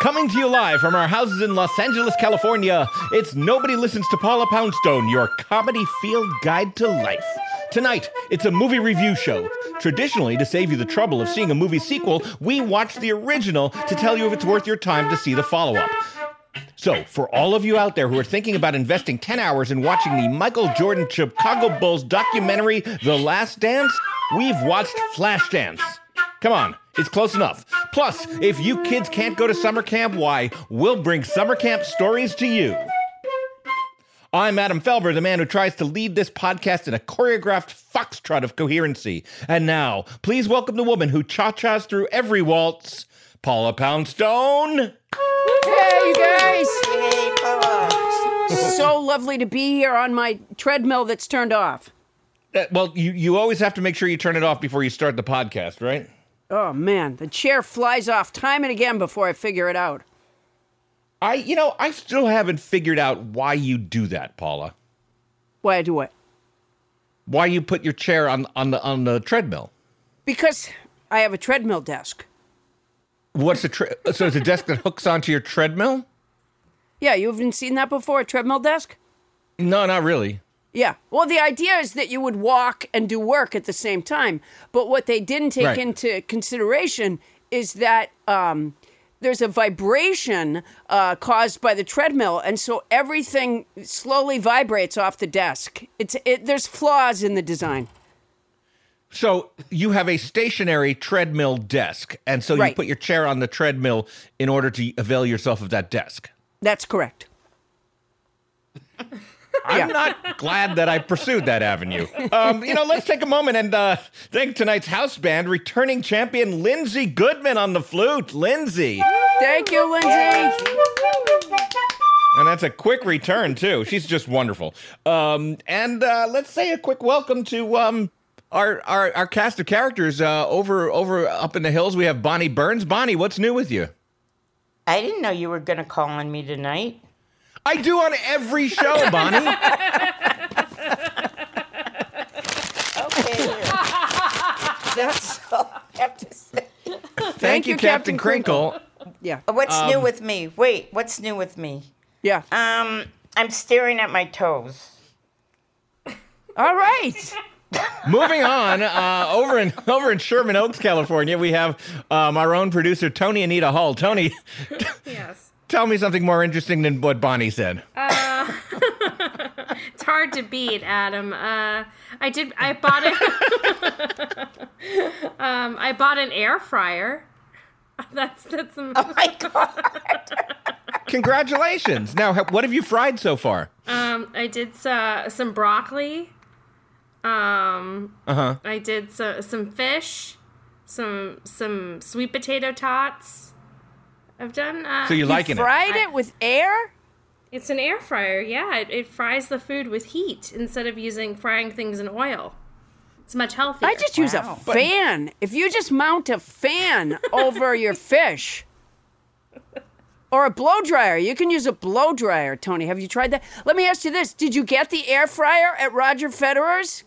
Coming to you live from our houses in Los Angeles, California, it's Nobody Listens to Paula Poundstone, your comedy field guide to life. Tonight, it's a movie review show. Traditionally, to save you the trouble of seeing a movie sequel, we watch the original to tell you if it's worth your time to see the follow up. So, for all of you out there who are thinking about investing 10 hours in watching the Michael Jordan Chicago Bulls documentary, The Last Dance, we've watched Flashdance. Come on, it's close enough. Plus, if you kids can't go to summer camp, why, we'll bring summer camp stories to you. I'm Adam Felber, the man who tries to lead this podcast in a choreographed foxtrot of coherency. And now, please welcome the woman who cha-chas through every waltz, Paula Poundstone. Hey, you guys! So lovely to be here on my treadmill that's turned off. Uh, well, you, you always have to make sure you turn it off before you start the podcast, right? Oh man, the chair flies off time and again before I figure it out. I, you know, I still haven't figured out why you do that, Paula. Why I do what? Why you put your chair on on the on the treadmill? Because I have a treadmill desk. What's the tre- so it's a desk that hooks onto your treadmill? Yeah, you haven't seen that before, a treadmill desk? No, not really. Yeah. Well, the idea is that you would walk and do work at the same time. But what they didn't take Right. into consideration is that um, there's a vibration uh, caused by the treadmill, and so everything slowly vibrates off the desk. It's it, there's flaws in the design. So you have a stationary treadmill desk, and so you put your chair on the treadmill in order to avail yourself of that desk. That's correct. I'm not glad that I pursued that avenue. Um, you know, let's take a moment and uh, thank tonight's house band, returning champion Lindsey Goodman on the flute. Lindsey. Thank you, Lindsey. And that's a quick return, too. She's just wonderful. Um, and uh, let's say a quick welcome to um, our, our, our cast of characters uh, over, over up in the hills. We have Bonnie Burns. Bonnie, what's new with you? I didn't know you were going to call on me tonight. I do on every show, Bonnie. Okay. That's all I have to say. Thank, you, you, Captain, Captain Crinkle. Yeah. What's new with me? Wait, what's new with me? Yeah. Um, I'm staring at my toes. All right. Moving on, uh, over in over in Sherman Oaks, California, we have um, our own producer Tony Anita Hull. Tony, Yes. tell me something more interesting than what Bonnie said. It's hard to beat, Adam. Uh, I did. I bought it. um, I bought an air fryer. That's that's. Oh my god! Congratulations! Now, what have you fried so far? Um, I did uh, some broccoli. Um, Uh huh. I did so, some fish, some some sweet potato tots. I've done. Uh, So you're liking it? Fried it with air? It's an air fryer. Yeah, it, it fries the food with heat instead of using frying things in oil. It's much healthier. I just use a Wow. fan. If you just mount a fan over your fish or a blow dryer, you can use a blow dryer, Tony. Have you tried that? Let me ask you this Did you get the air fryer at Roger Federer's?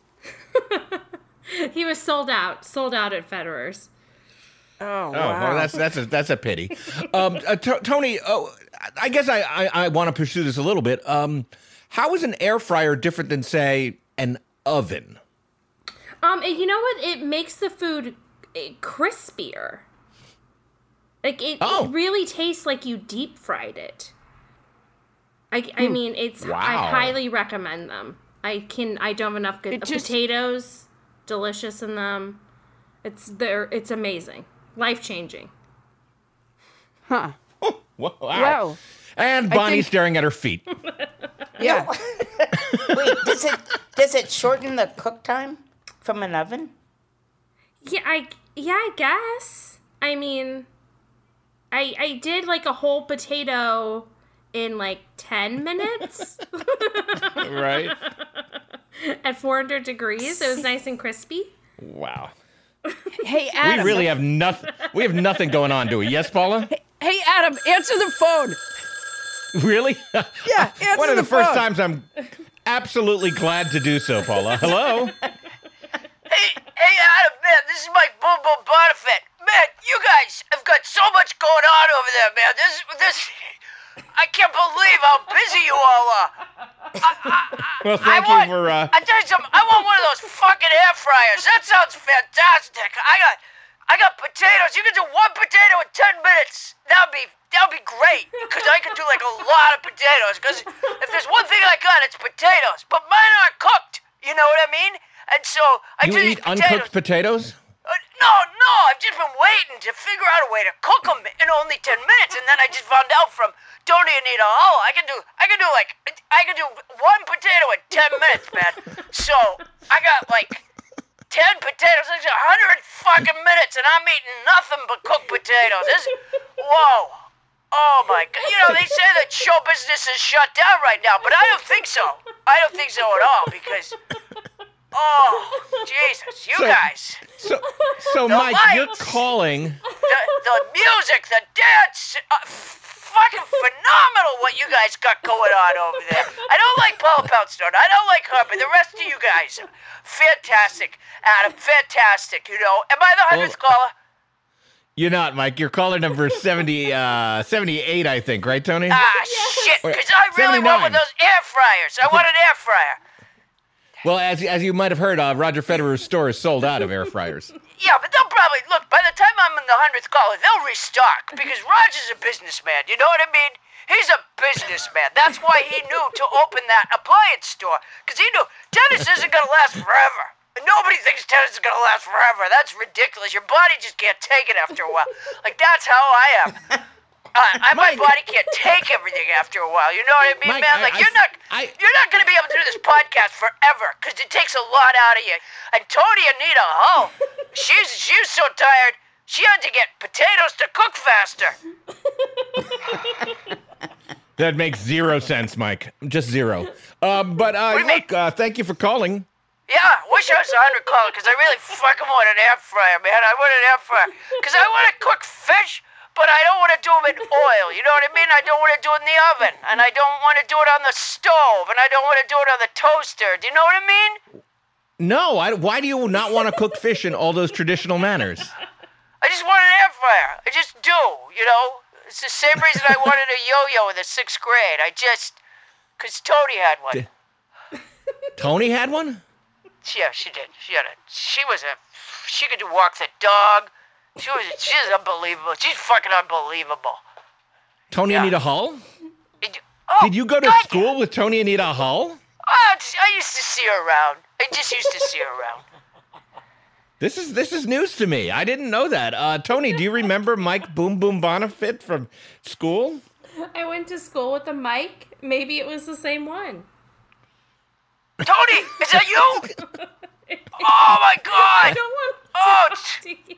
he was sold out. Sold out at Federer's. Oh, Oh, wow. well, that's that's a that's a pity. Um, uh, T- Tony, oh, I guess I I, I want to pursue this a little bit. Um, how is an air fryer different than say an oven? Um, and you know what? It makes the food eh, crispier. Like it, Oh. it really tastes like you deep fried it. I, I mean, it's. I highly recommend them. I can. I don't have enough good just- potatoes. Delicious in them. It's there. It's amazing. Life changing. Huh. Oh, wow. Wow. And Bonnie think- staring at her feet. Yeah. Wait, does it does it shorten the cook time from an oven? Yeah, I yeah, I guess. I mean, I I did like a whole potato in like ten minutes right. at 400 degrees. It was nice and crispy. Wow. Hey, Adam. We really have nothing. We have nothing going on, do we? Yes, Paula. Hey, Adam, answer the phone. Really? Yeah, answer One of the, the first phone. times I'm absolutely glad to do so, Paula. Hello. Hey, hey, Adam, man, this is Mike Boom Boom Bonifant. Man, you guys have got so much going on over there, man. This, this, I can't believe how busy you all are. Well, I thank you want, for. Uh, I tell you something. I want one of those fucking air fryers. That sounds fantastic. I got, I got potatoes. You can do one potato in ten minutes. That'd be, that'd be great. Cause I could do like a lot of potatoes. Cause if there's one thing I got, it's potatoes. But mine aren't cooked. You know what I mean? And so I you do eat potatoes. uncooked potatoes? No, no, I've just been waiting to figure out a way to cook them in only 10 minutes, and then I just found out from Tony Anita, oh, I can do, I can do like, I can do one potato in 10 minutes, man. So, I got like 10 potatoes, that's 100 fucking minutes, and I'm eating nothing but cooked potatoes. This, whoa. Oh my god. You know, they say that show business is shut down right now, but I don't think so. I don't think so at all, because, oh, Jesus, you So- guys. So, so The Mike, you're calling. the, the music, the dance, uh, fucking phenomenal what you guys got going on over there. I don't like Paul Poundstone. I don't like her, but the rest of you guys, fantastic. Adam, fantastic, you know. Am I the 100th caller? You're not, Mike. You're caller number 70, uh, 78, I think, right, Tony? Ah, shit, because I really 79. want one of those air fryers. I want an air fryer. Well, as, as you might have heard, uh, Roger Federer's store is sold out of air fryers. Yeah, but they'll probably, look, by the time I'm in the 100th caller, they'll restock because Roger's a businessman. You know what I mean? He's a businessman. That's why he knew to open that appliance store because he knew tennis isn't to last forever. Nobody thinks tennis is gonna last forever. That's ridiculous. Your body just can't take it after a while. Like that's how I am. Uh, I, my body can't take everything after a while. You know what I mean, Mike, man? Like I- you're not, I- you're not gonna be able to do this podcast forever because it takes a lot out of you. And Tony Anita, oh, she's she's so tired. She had to get potatoes to cook faster. That makes zero sense, Mike. Just zero. Um, but uh, do you mean? look, uh, thank you for calling. Yeah, wish I was a hundred caller because I really fucking want an air fryer, man. I want an air fryer because I want to cook fish, but I don't want to do them in oil. You know what I mean? I don't want to do it in the oven, and I don't want to do it on the stove, and I don't want to do it on the toaster. Do you know what I mean? No, I, why do you not want to cook fish in all those traditional manners? I just want an air fryer. I just do. You know, it's the same reason I wanted a yo-yo in the sixth grade. I just, cause Tony had one. Tony had one? Yeah, she did. She had a. She was a. She could do walk the dog. She was. She's unbelievable. She's fucking unbelievable. Tony Yeah. Anita Hull? Did, oh, Did you go to God, school with Tony Anita Hull? Oh, I used to see her around. I just used to see her around. This is this is news to me. I didn't know that. Uh, Tony, do you remember Mike Boom Boom Bonifit from school? I went to school with a mic. Maybe it was the same one. Tony, is that you? oh my I god! don't want to Oh, talk to you.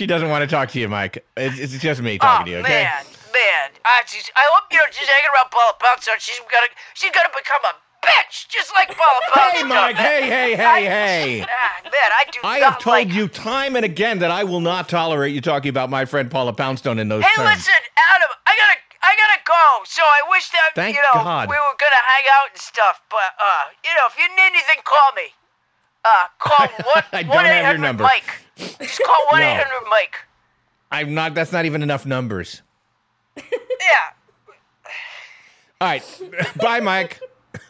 She doesn't want to talk to you, Mike. It's, it's just me Oh talking to you, okay? man, man. I, just, I hope you know she's hanging around Paula Poundstone. She's gonna, she's gonna become a bitch, just like Paula Poundstone. Hey, Mike. Hey, hey, hey, hey. Ah, man, I do I have told like. you time and again that I will not tolerate you talking about my friend Paula Poundstone in those Hey, terms. listen, Adam. I gotta, I gotta go. So I wish that Thank you know God. we were gonna hang out and stuff. But uh, you know, if you need anything, call me. Uh, call one I don't one have your number. Mike. Just call one eight hundred Mike. I'm not. That's not even enough numbers. Yeah. All right. Bye, Mike. Bye.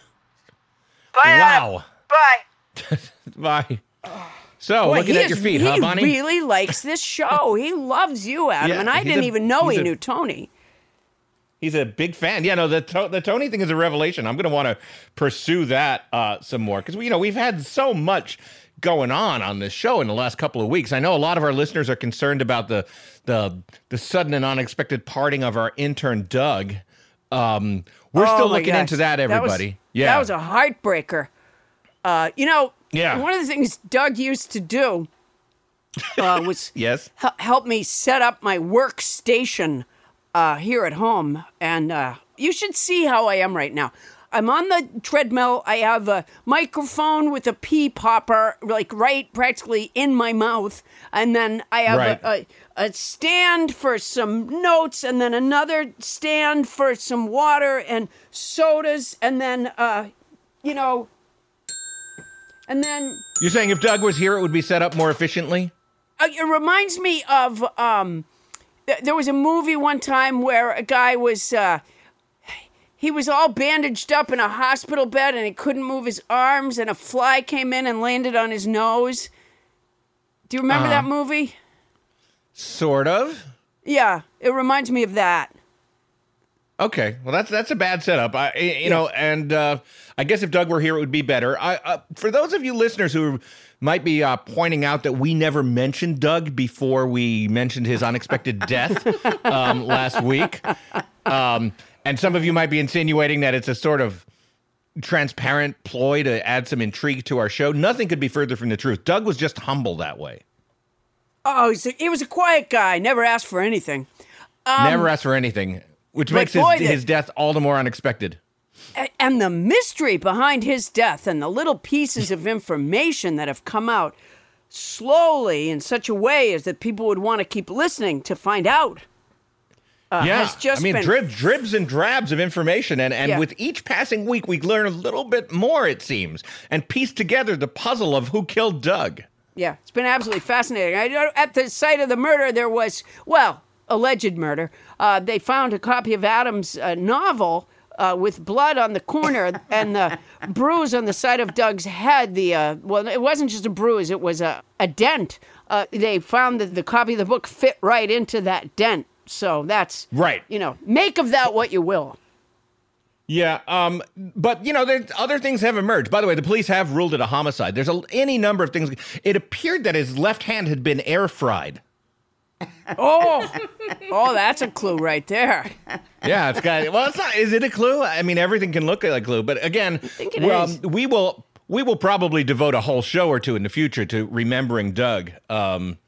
Adam. Wow. Bye. Bye. So, Boy, looking he at your feet, he huh, Bonnie? He really likes this show. he loves you, Adam, Yeah, and I didn't a- even know he's he a- knew Tony. He's a big fan. Yeah, no, the to- the Tony thing is a revelation. I'm going to want to pursue that uh, some more because we, you know, we've had so much going on on this show in the last couple of weeks. I know a lot of our listeners are concerned about the the the sudden and unexpected parting of our intern Doug. Um, we're Oh still looking gosh. into that, was- everybody. yeah, That was a heartbreaker. Uh, you know, Yeah. one of the things Doug used to do uh, was yes. hel- help me set up my workstation uh, here at home. And uh, you should see how I am right now. I'm on the treadmill. I have a microphone with a pea popper, like right practically in my mouth. And then I have Right. a, a, a stand for some notes, and then another stand for some water and sodas. And then, uh, you know, and then You're saying if Doug was here, it would be set up more efficiently. uh, it reminds me of um, there was a movie one time where a guy was uh, he was all bandaged up in a hospital bed and he couldn't move his arms and a fly came in and landed on his nose. Do you remember that movie? Sort of. Yeah, it reminds me of that. Okay, well that's that's a bad setup. I you know, and uh, I guess if Doug were here, it would be better. I uh, for those of you listeners who might be uh, pointing out that we never mentioned Doug before we mentioned his unexpected death um, last week, um, and some of you might be insinuating that it's a sort of transparent ploy to add some intrigue to our show. Nothing could be further from the truth. Doug was just humble that way. Oh, he's a, he was a quiet guy, never asked for anything. Never asked for anything, which Um, makes his, boy, the- his death all the more unexpected. And the mystery behind his death and the little pieces of information that have come out slowly in such a way as that people would want to keep listening to find out. Uh, yeah, I mean, been drib, dribs and drabs of information, and and Yeah. with each passing week, we learn a little bit more. It seems, and piece together the puzzle of who killed Doug. Yeah, it's been absolutely fascinating. I, at the site of the murder, there was, well, alleged murder. Uh, they found a copy of Adam's uh, novel uh, with blood on the corner and the bruise on the side of Doug's head. The uh, well, it wasn't just a bruise; it was a, a dent. Uh, they found that the copy of the book fit right into that dent. So that's Right. You know, make of that what you will. Yeah, um, but you know, there, other things have emerged. By the way, the police have ruled it a homicide. There's a, any number of things. It appeared that his left hand had been air fried. Oh, oh, that's a clue right there. Yeah, it's got. Well, it's not. Is it a clue? I mean, everything can look like a clue, but again, well, we will. We will probably devote a whole show or two in the future to remembering Doug um,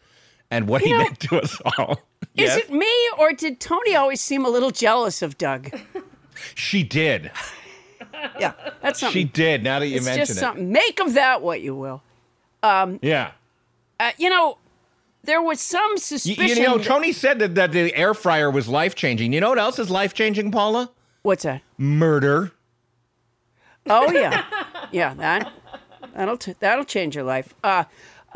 and what he know, meant to us all. Is Yes? it me or did Tony always seem a little jealous of Doug? She did. Yeah, that's something. She did. Now that you it's mention just it, something. Make of that what you will. yeah. Uh, you know, there was some You, suspicion. you know, that- Tony said that, that the air fryer was life changing. You know what else is life changing, Paula? What's that? Murder. Oh yeah, yeah. That that'll t- that'll change your life. Uh,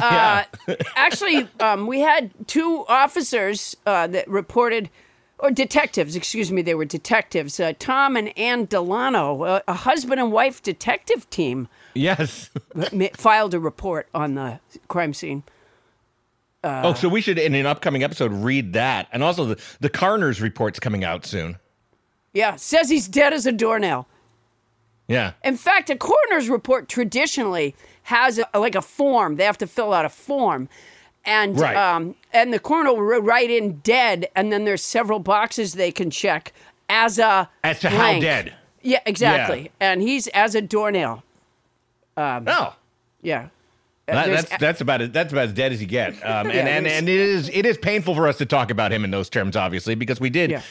uh, actually, um, we had two officers uh, that reported, or detectives, excuse me, they were detectives. Uh, Tom and Ann Delano, uh, a husband and wife detective team, Yes. filed a report on the crime scene. Oh, so we should, in an upcoming episode, read that. And also, the, the coroner's report's coming out soon. Yeah, says he's dead as a doornail. Yeah. In fact, a coroner's report traditionally has a, like a form. They have to fill out a form. and Right. um, and the coroner will write in dead, and then there's several boxes they can check as a As to how dead. Yeah, exactly. And he's as a doornail. Oh. Yeah. That, that's that's about it. That's about as dead as you get. Um, Yeah, and and, and it is it is painful for us to talk about him in those terms, obviously, because we did Yeah.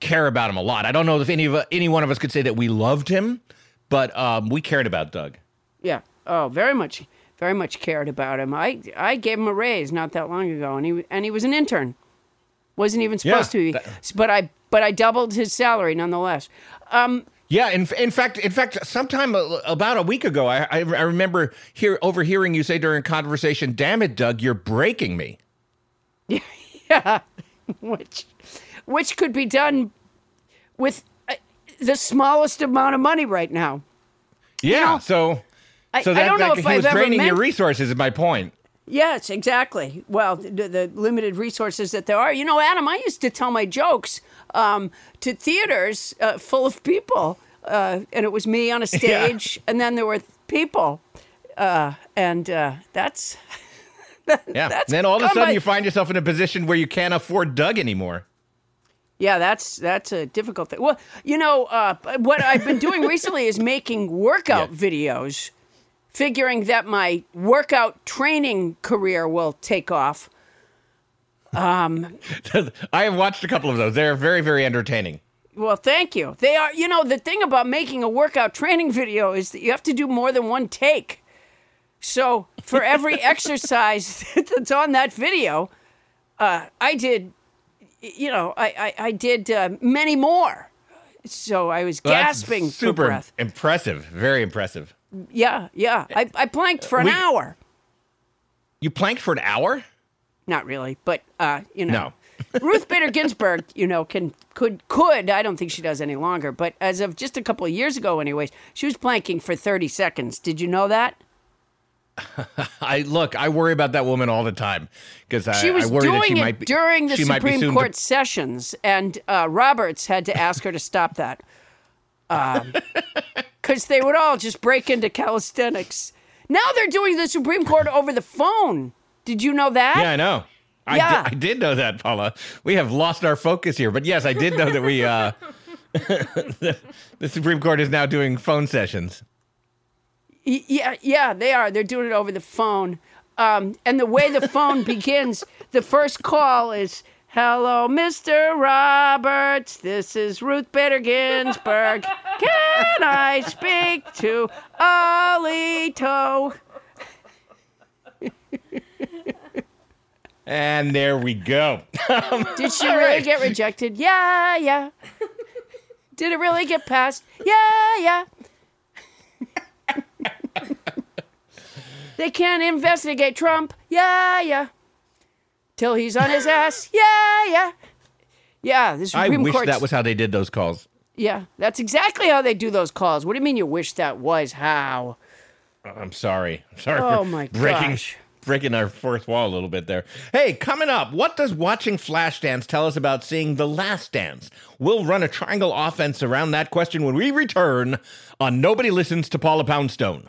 care about him a lot. I don't know if any of any one of us could say that we loved him, but um, we cared about Doug. Yeah. Oh, very much, very much cared about him. I I gave him a raise not that long ago, and he and he was an intern. Wasn't even supposed Yeah, to be, that- but I but I doubled his salary nonetheless. Um, Yeah, in, in fact, in fact, sometime about a week ago, I, I, I remember hear, overhearing you say during conversation, "Damn it, Doug, you're breaking me." yeah, which which could be done with uh, the smallest amount of money right now. Yeah, know, so I, so I that, don't know that if he I've was ever draining your resources. Is my point. Yes, exactly. Well, the, the limited resources that there are. You know, Adam, I used to tell my jokes um, to theaters uh, full of people, uh, and it was me on a stage, and then there were people, uh, and uh, that's Yeah. That's then all of a sudden by- you find yourself in a position where you can't afford Doug anymore. yeah, that's that's a difficult thing. Well, you know, uh, what I've been doing recently is making workout videos, figuring that my workout training career will take off. Um, I have watched a couple of those. They're very, very entertaining. Well, thank you. They are, you know, the thing about making a workout training video is that you have to do more than one take. So for every exercise that's on that video, uh, I did, you know, I, I, I did uh, many more. So I was Well, gasping for super breath. impressive. Very impressive. Yeah, yeah. I, I planked for an We- hour. You planked for an hour? Not really, but uh, you know. No. Ruth Bader Ginsburg, you know, can could could I don't think she does any longer, but as of just a couple of years ago, anyways, she was planking for thirty seconds. Did you know that? I look. I worry about that woman all the time because I, was I worry that she might be during the she might be Supreme Court sessions, and uh, Roberts had to ask her to stop that because they would all just break into calisthenics. Now they're doing the Supreme Court over the phone. Did you know that? Yeah, I know. I, Yeah. did, I did know that, Paula. We have lost our focus here, but yes, I did know that we. Uh, the, the Supreme Court is now doing phone sessions. Yeah, yeah, they are. They're doing it over the phone. Um, and the way the phone begins, the first call is, "Hello, Mr. Roberts. This is Ruth Bader Ginsburg. Can I speak to Alito?" And there we go. Did she really get rejected? Yeah, yeah. Did it really get passed? Yeah, yeah. they can't investigate Trump. Yeah, yeah. Till he's on his ass. Yeah, yeah. Yeah, the I Supreme wish Court's- that was how they did those calls. Yeah, that's exactly how they do those calls. What do you mean you wish that was how? I'm sorry. I'm sorry Oh for my breaking gosh. breaking our fourth wall a little bit there. Hey, coming up, what does watching Flashdance tell us about seeing The Last Dance? We'll run a triangle offense around that question when we return on Nobody Listens to Paula Poundstone.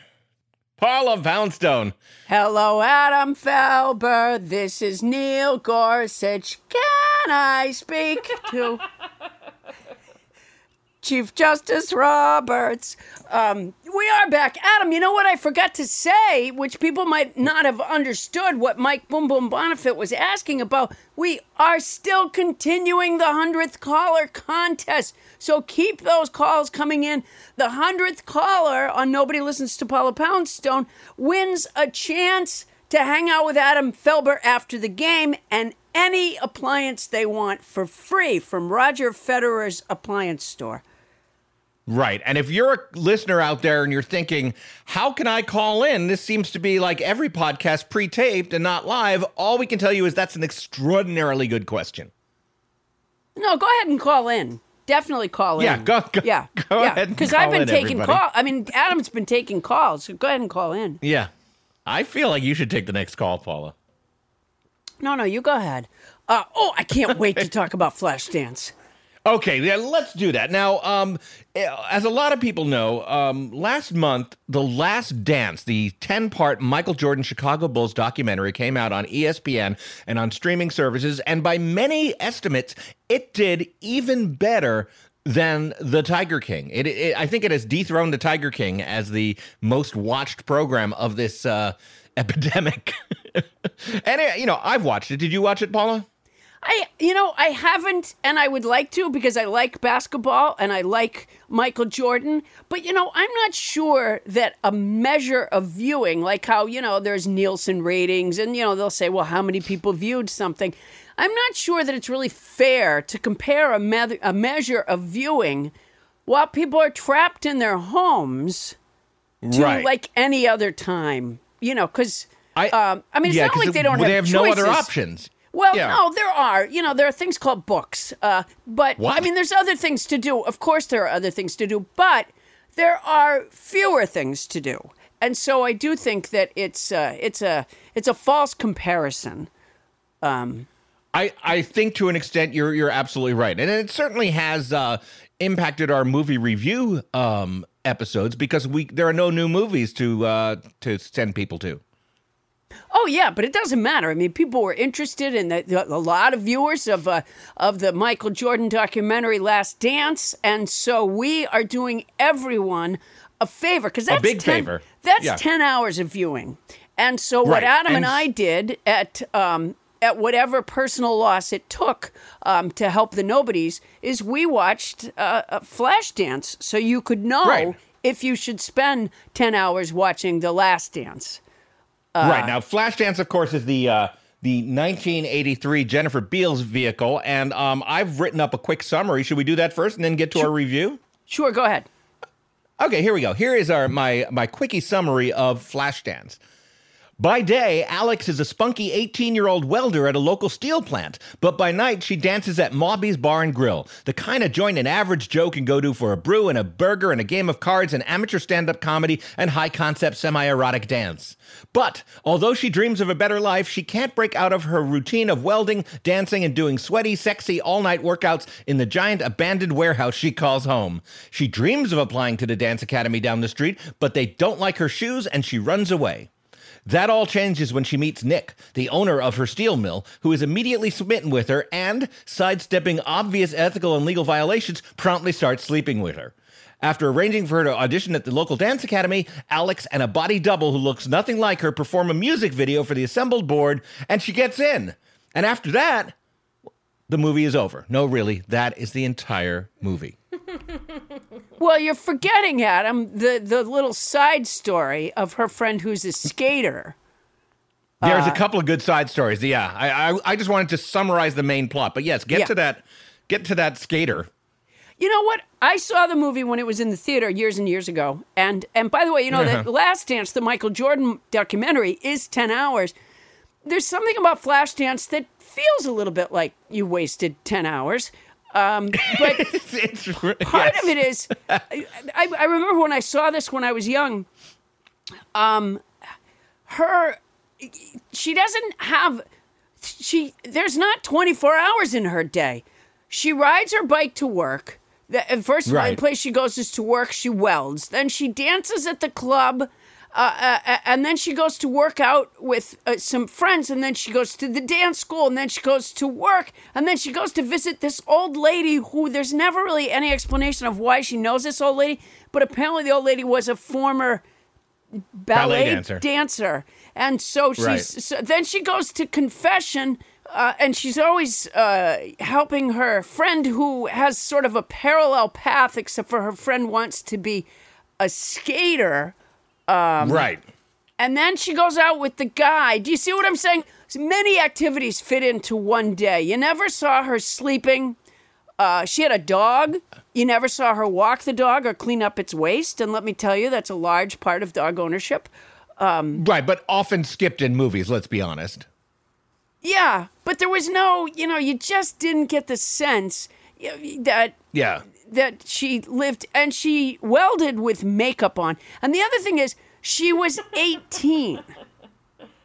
Paula Poundstone. Hello, Adam Felber. This is Neil Gorsuch. Can I speak to Chief Justice Roberts? Um, we are back. Adam, you know what I forgot to say, which people might not have understood what Mike Boom Boom Bonifit was asking about. We are still continuing the 100th caller contest. So keep those calls coming in. The 100th caller on Nobody Listens to Paula Poundstone wins a chance to hang out with Adam Felber after the game and any appliance they want for free from Roger Federer's appliance store. Right. And if you're a listener out there and you're thinking, how can I call in? This seems to be like every podcast pre taped and not live. All we can tell you is that's an extraordinarily good question. No, go ahead and call in. Definitely call in. Yeah, go- go- yeah, go yeah. ahead and Because I've been in, taking everybody. calls. I mean, Adam's been taking calls. So go ahead and call in. Yeah. I feel like you should take the next call, Paula. No, no, you go ahead. Uh, oh, I can't wait to talk about Flashdance. Okay, yeah, let's do that. Now, um, as a lot of people know, um, last month, The Last Dance, the 10 part Michael Jordan Chicago Bulls documentary, came out on ESPN and on streaming services. And by many estimates, it did even better than The Tiger King. It, it, I think it has dethroned The Tiger King as the most watched program of this uh, epidemic. and, uh, you know, I've watched it. Did you watch it, Paula? I, you know, I haven't, and I would like to because I like basketball and I like Michael Jordan. But, you know, I'm not sure that a measure of viewing, like how, you know, there's Nielsen ratings and, you know, they'll say, well, how many people viewed something? I'm not sure that it's really fair to compare a, me- a measure of viewing while people are trapped in their homes to Right. like any other time, you know, because. I, um, I mean, it's yeah, not like they don't have they have no other options. Well, Yeah. no, there are. You know, there are things called books. Uh, but What? I mean, there's other things to do. Of course, there are other things to do, but there are fewer things to do. And so I do think that it's uh, it's a it's a false comparison. Um, I, I think to an extent you're you're absolutely right, and it certainly has uh, impacted our movie review um, episodes because we there are no new movies to uh, to send people to. Oh yeah, but it doesn't matter. I mean, people were interested in the, the, a lot of viewers of uh, of the Michael Jordan documentary Last Dance, and so we are doing everyone a favor because that's big 10 favor. That's Yeah. ten hours of viewing, and so what Right, Adam and, and- I did at um, at whatever personal loss it took um, to help the nobodies is we watched uh, a Flash Dance, so you could know Right. if you should spend ten hours watching the Last Dance. Right now, Flashdance, of course, is the uh, the 1983 Jennifer Beals vehicle, and um, I've written up a quick summary. Should we do that first and then get to our review? Sure, go ahead. Okay, here we go. Here is our my my quickie summary of Flashdance. By day, Alex is a spunky 18 year old welder at a local steel plant, but by night, she dances at Mawby's Bar and Grill, the kind of joint an average Joe can go to for a brew and a burger and a game of cards and amateur stand up comedy and high concept semi erotic dance. But although she dreams of a better life, she can't break out of her routine of welding, dancing, and doing sweaty, sexy all night workouts in the giant abandoned warehouse she calls home. She dreams of applying to the dance academy down the street, but they don't like her shoes and she runs away. That all changes when she meets Nick, the owner of her steel mill, who is immediately smitten with her and, sidestepping obvious ethical and legal violations, promptly starts sleeping with her. After arranging for her to audition at the local dance academy, Alex and a body double who looks nothing like her perform a music video for the assembled board, and she gets in. And after that, the movie is over. No, really, that is the entire movie. Well, you're forgetting, Adam, the, the little side story of her friend who's a skater. There's Uh, a couple of good side stories. Yeah, I, I I just wanted to summarize the main plot, but yes, get Yeah. to that. Get to that skater. You know what? I saw the movie when it was in the theater years and years ago. And and by the way, you know Uh-huh. that Last Dance, the Michael Jordan documentary, is ten hours. There's something about Flashdance that feels a little bit like you wasted ten hours. Um, but it's, part of it is, I, I remember when I saw this when I was young. Um, her, she doesn't have, she there's not 24 hours in her day. She rides her bike to work. The uh, first Right. place she goes is to work. She welds. Then she dances at the club. Uh, uh, and then she goes to work out with uh, some friends, and then she goes to the dance school, and then she goes to work, and then she goes to visit this old lady who there's never really any explanation of why she knows this old lady, but apparently the old lady was a former ballet, Ballet dancer. dancer. And so she's Right. so then she goes to confession uh, and she's always uh, helping her friend who has sort of a parallel path except for her friend wants to be a skater. Um, right. And then she goes out with the guy. Do you see what I'm saying? Many activities fit into one day. You never saw her sleeping. Uh, she had a dog. You never saw her walk the dog or clean up its waste. And let me tell you, that's a large part of dog ownership. Um, Right, but often skipped in movies. Let's be honest. yeah, but there was no, you know, you just didn't get the sense that Yeah. That she lived and she welded with makeup on. And the other thing is, she was 18.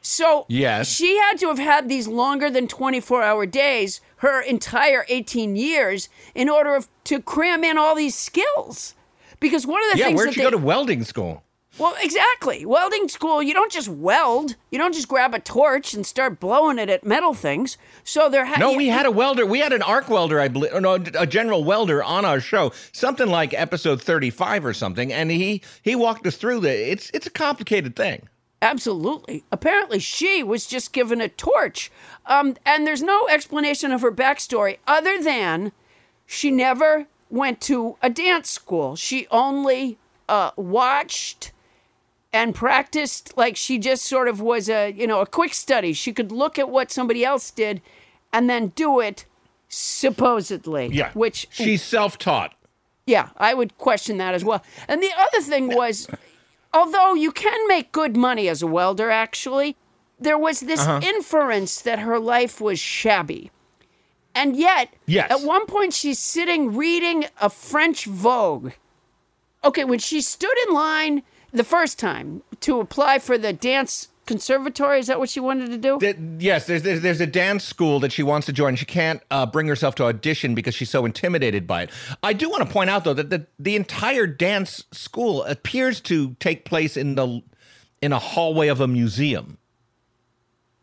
So Yes. she had to have had these longer than 24 hour days her entire 18 years in order of, to cram in all these skills. Because one of the things, yeah, things where'd that she they, go to welding school? Well, exactly. Welding school, you don't just weld. You don't just grab a torch and start blowing it at metal things. So there ha- No, we had a welder. We had an arc welder, I believe. No, a general welder on our show, something like episode thirty-five or something, and he he walked us through the. It's it's a complicated thing. Absolutely. Apparently, she was just given a torch. Um, and there's no explanation of her backstory other than she never went to a dance school. She only uh, watched and practiced like she just sort of was a you know a quick study she could look at what somebody else did and then do it supposedly Yeah, which she's self-taught. yeah, I would question that as well. And the other thing was, although you can make good money as a welder, actually, there was this Uh-huh. inference that her life was shabby. And yet, Yes. at one point, she's sitting reading a French Vogue. Okay, when she stood in line the first time to apply for the dance conservatory, is that what she wanted to do? Yes, there's, there's there's a dance school that she wants to join. She can't uh, bring herself to audition because she's so intimidated by it. I do want to point out though that the the entire dance school appears to take place in the in a hallway of a museum.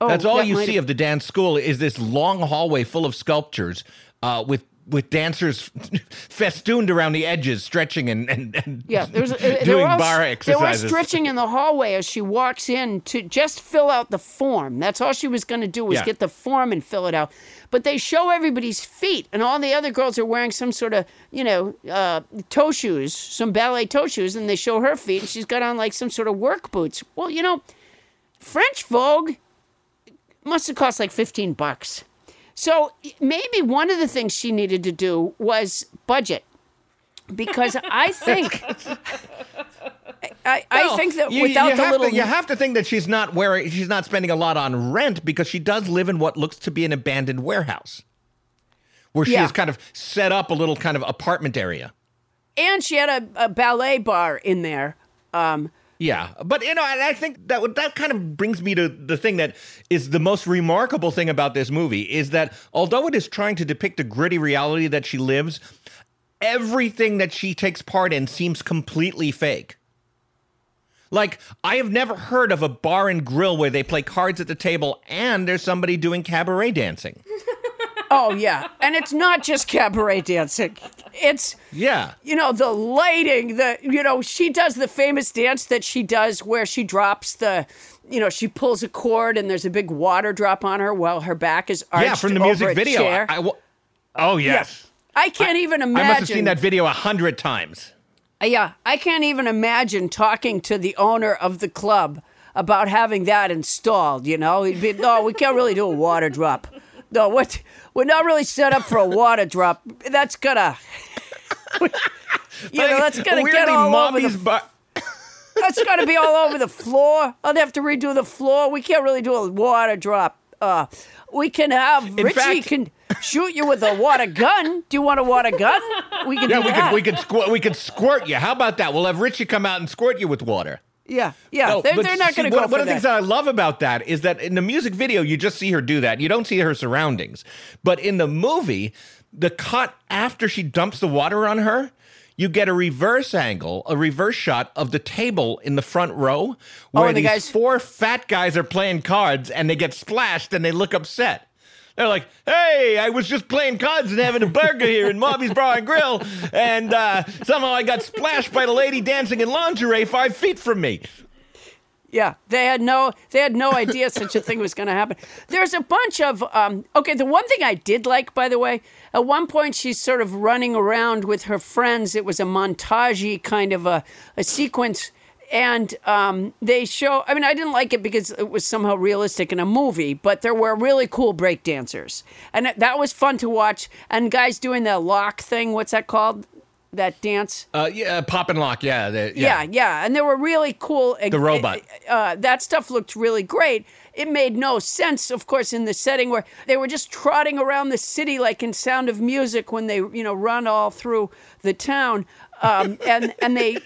Oh, That's all that you see have- of the dance school is this long hallway full of sculptures uh, with with dancers festooned around the edges, stretching and and, and Yeah, there was doing were all, bar They were stretching in the hallway as she walks in to just fill out the form. That's all she was going to do was Yeah. get the form and fill it out. But they show everybody's feet, and all the other girls are wearing some sort of you know uh, toe shoes, some ballet toe shoes, and they show her feet, and she's got on like some sort of work boots. Well, you know, French Vogue must have cost like fifteen bucks. So maybe one of the things she needed to do was budget because I think I, I think that you- without you the little to, you have to think that she's not wearing she's not spending a lot on rent because she does live in what looks to be an abandoned warehouse where she Yeah. has kind of set up a little kind of apartment area. and she had a, a ballet bar in there. Um, Yeah, but you know, and I think that that kind of brings me to the thing that is the most remarkable thing about this movie is that although it is trying to depict a gritty reality that she lives, everything that she takes part in seems completely fake. Like, I have never heard of a bar and grill where they play cards at the table and there's somebody doing cabaret dancing. Oh yeah, and it's not just cabaret dancing. It's Yeah. you know the lighting. The you know she does the famous dance that she does where she drops the. You know, she pulls a cord and there's a big water drop on her while her back is arched Yeah, from the music video. I- I oh yes. I can't even imagine. I must have seen that video a hundred times. Uh, Yeah, I can't even imagine talking to the owner of the club about having that installed. You know, He'd be, no, we can't really do a water drop. No, what? We're not really set up for a water drop. That's gonna, you know, that's gonna get all over the. That's gonna be all over the floor. I'll have to redo the floor. We can't really do a water drop. Uh, we can have In Richie fact- can shoot you with a water gun. Do you want a water gun? We can Yeah, do we that. could we could squirt we could squirt you. How about that? We'll have Richie come out and squirt you with water. Yeah, yeah. No, they're, they're not going to one, go for One of the things that I love about that is that in the music video, you just see her do that. You don't see her surroundings. But in the movie, the cut after she dumps the water on her, you get a reverse angle, a reverse shot of the table in the front row oh, where Oh, the these guys- four fat guys are playing cards and they get splashed and they look upset. They're like, "Hey, I was just playing cards and having a burger here in Mawby's Bar and Grill, and uh, somehow I got splashed by the lady dancing in lingerie five feet from me." Yeah, they had no they had no idea such a thing was going to happen. There's a bunch of um, okay. The one thing I did like, by the way, at one point she's sort of running around with her friends. It was a montagey kind of a, a sequence, and um, they show. I mean, I didn't like it because it was somehow realistic in a movie, but there were really cool break dancers, and that- was fun to watch. And guys doing the lock thing. What's that called? That dance. Uh, yeah, pop and lock. Yeah, the, Yeah, yeah. yeah, and they were really cool. The robot. Uh, that stuff looked really great. It made no sense, of course, in the setting where they were just trotting around the city like in Sound of Music when they, you know, run all through the town. Um, and and they,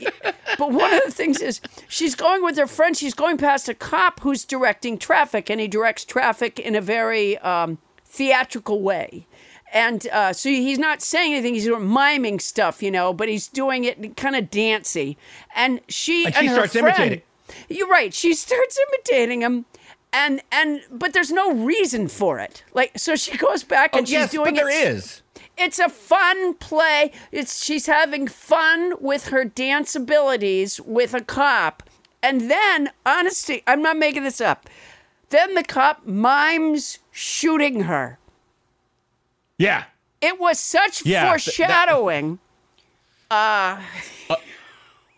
but one of the things is she's going with her friend. She's going past a cop who's directing traffic, and he directs traffic in a very um, theatrical way. And uh, so he's not saying anything. He's doing miming stuff, you know, but he's doing it kind of dancey. And she And and, she her starts friend, imitating. You're right. She starts imitating him, and and but there's no reason for it. Like so, she goes back Oh, and she's yes, doing but there it. is. It's a fun play. It's she's having fun with her dance abilities with a cop. And then, honesty, I'm not making this up. Then the cop mimes shooting her. Yeah. It was such Yeah, th- that- foreshadowing. uh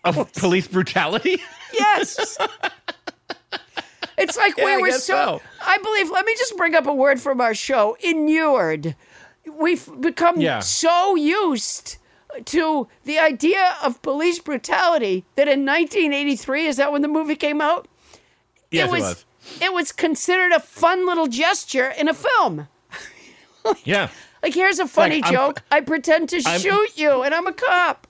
Of police brutality? yes. It's like Yeah, we were so, so. I believe, let me just bring up a word from our show inured. We've become Yeah. so used to the idea of police brutality that in 1983, is that when the movie came out? Yes, it was, it was considered a fun little gesture in a film. Yeah. Like, here's a funny I'm- joke. I pretend to I'm- shoot you, and I'm a cop.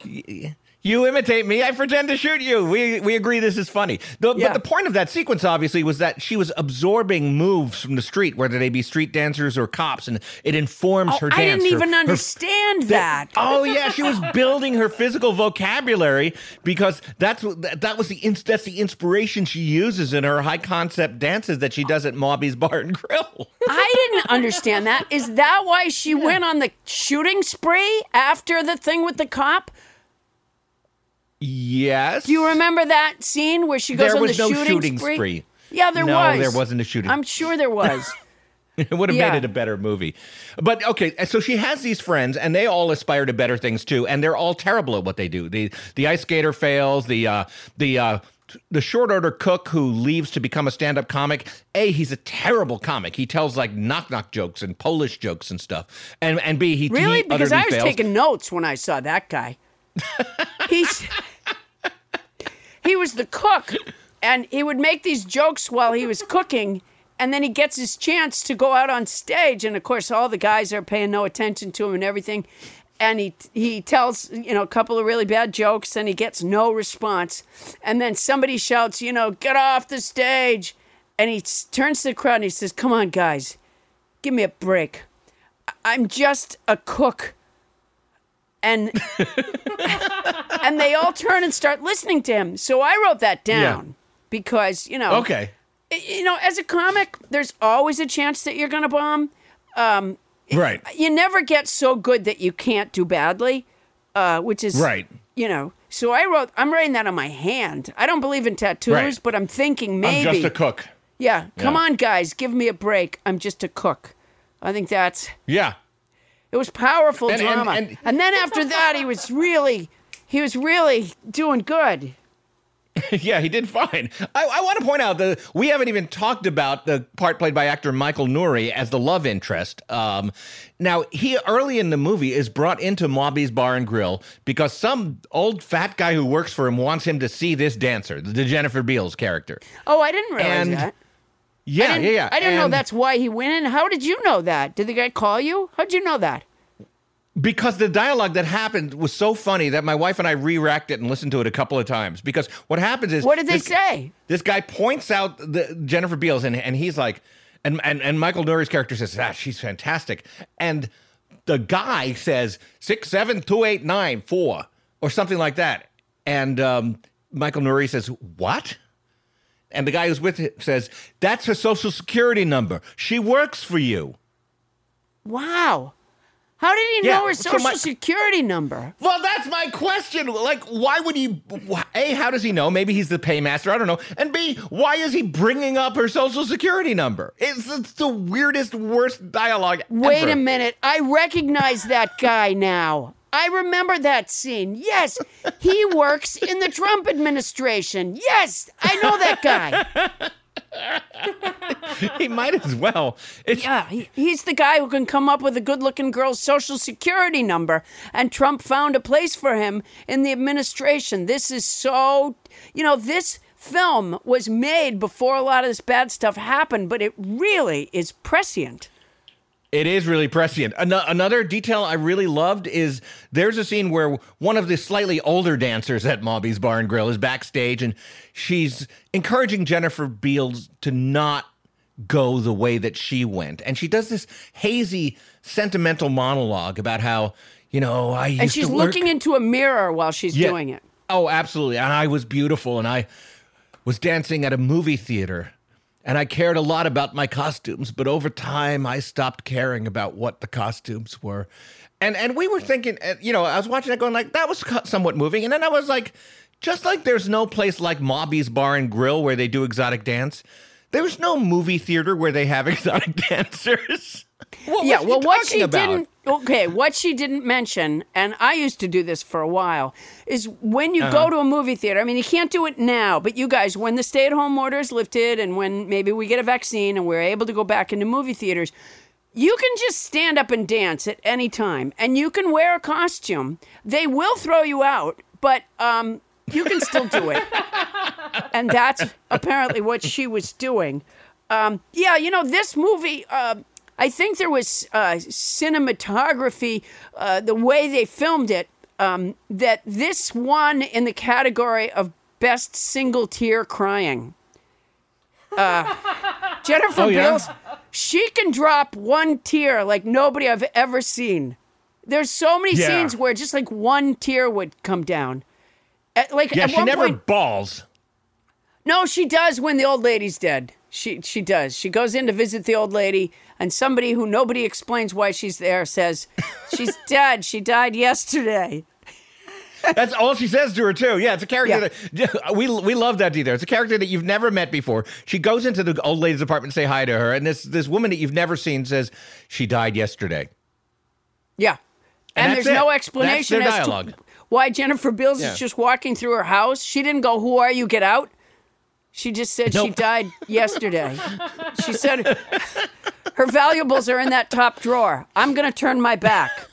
You imitate me, I pretend to shoot you. We we agree this is funny. The, Yeah. But the point of that sequence, obviously, was that she was absorbing moves from the street, whether they be street dancers or cops, and it informs oh, her Oh, I dance. didn't her- even her- understand that. Oh yeah, she was building her physical vocabulary because that's what that, was the that's the inspiration she uses in her high concept dances that she does at Mawby's Bar and Grill. I didn't understand that. Is that why she went on the shooting spree after the thing with the cop? Yes. Do you remember that scene where she goes There on was the no shooting, shooting spree? spree. Yeah, there No, was. there wasn't a shooting. I'm sure there was. It would have Yeah. made it a better movie. But okay, so she has these friends, and they all aspire to better things too, and they're all terrible at what they do. The the ice skater fails. The uh, the uh, the short order cook who leaves to become a stand up comic. A, he's a terrible comic. He tells like knock knock jokes and Polish jokes and stuff. And and B, he really? he Because I was fails. taking notes when I saw that guy. He's he was the cook, and he would make these jokes while he was cooking. And then he gets his chance to go out on stage, and of course, all the guys are paying no attention to him and everything. And he he tells you know a couple of really bad jokes, and he gets no response. And then somebody shouts, you know, get off the stage. And he turns to the crowd and he says, "Come on, guys, give me a break. I'm just a cook." And and they all turn and start listening to him. So I wrote that down because you know, Okay. you know, as a comic, there's always a chance that you're going to bomb. Um, Right. you never get so good that you can't do badly, uh, which is Right. You know, so I wrote. I'm writing that on my hand. I don't believe in tattoos, Right. but I'm thinking maybe. I'm just a cook. Yeah, come Yeah. on, guys, give me a break. I'm just a cook. I think that's Yeah. It was powerful And- and- drama. and- and then after that, he was really, he was really doing good. yeah, he did fine. I, I want to point out that we haven't even talked about the part played by actor Michael Nouri as the love interest. Um, now, he early in the movie is brought into Mawby's Bar and Grill because some old fat guy who works for him wants him to see this dancer, the Jennifer Beals character. Oh, I didn't realize And- that. Yeah, yeah, yeah. I didn't know that's why he went in. How did you know that? Did the guy call you? How'd you know that? because the dialogue that happened was so funny that my wife and I re-racked it and listened to it a couple of times. Because what happens is What did they this- say? This guy points out the Jennifer Beals and, and he's like, and, and and Michael Nouri's character says, ah, she's fantastic. And the guy says six seven two eight nine four or something like that. And um, Michael Nouri says, What? And the guy who's with it says, That's her social security number. She works for you. Wow. How did he Yeah, know her so social my- security number? Well, that's my question. Like, why would he? A, how does he know? Maybe he's the paymaster. I don't know. And B, why is he bringing up her social security number? It's, it's the weirdest, worst dialogue. Wait ever. a minute. I recognize that guy now. I remember that scene. Yes, he works in the Trump administration. Yes, I know that guy. he might as well. It's, Yeah, he, he's the guy who can come up with a good looking girl's social security number. And Trump found a place for him in the administration. This is so, you know, this film was made before a lot of this bad stuff happened, but it really is prescient. It is really prescient. Ano- another detail I really loved is there's a scene where one of the slightly older dancers at Mawby's Bar and Grill is backstage and she's encouraging Jennifer Beals to not go the way that she went. And she does this hazy, sentimental monologue about how, you know, I used And she's looking into a mirror while she's Yeah. doing it. Oh, absolutely. And I was beautiful and I was dancing at a movie theater and I cared a lot about my costumes, but over time I stopped caring about what the costumes were. And and we were thinking, uh, you know, I was watching it going like that was somewhat moving and then I was like just like there's no place like Mawby's Bar and Grill where they do exotic dance, there's no movie theater where they have exotic dancers. Yeah, well, what talking she about? didn't okay, what she didn't mention, and I used to do this for a while, is when you Uh-huh. go to a movie theater. I mean, you can't do it now, but you guys, when the stay-at-home order is lifted, and when maybe we get a vaccine and we're able to go back into movie theaters, you can just stand up and dance at any time, and you can wear a costume. They will throw you out, but um, you can still do it. and that's apparently what she was doing. Um, yeah, you know, this movie, uh, I think there was uh, cinematography, uh, the way they filmed it, um, that this won in the category of best single tear crying. Uh, Jennifer Oh, yeah? She can drop one tear like nobody I've ever seen. There's so many Yeah. scenes where just like one tear would come down. At- like Yeah, she never point, balls. no, she does when the old lady's dead. She she does. She goes in to visit the old lady, and somebody who nobody explains why she's there says, "She's dead. She died yesterday." That's all she says to her too. Yeah, it's a character Yeah. that we we love that detail. It's a character that you've never met before. She goes into the old lady's apartment to say hi to her, and this this woman that you've never seen says she died yesterday. Yeah, And and, there's it. no explanation as dialogue. to why Jennifer Beals Yeah. is just walking through her house. She didn't go, "Who are you? Get out." She just said she died yesterday. she said her valuables are in that top drawer. I'm going to turn my back.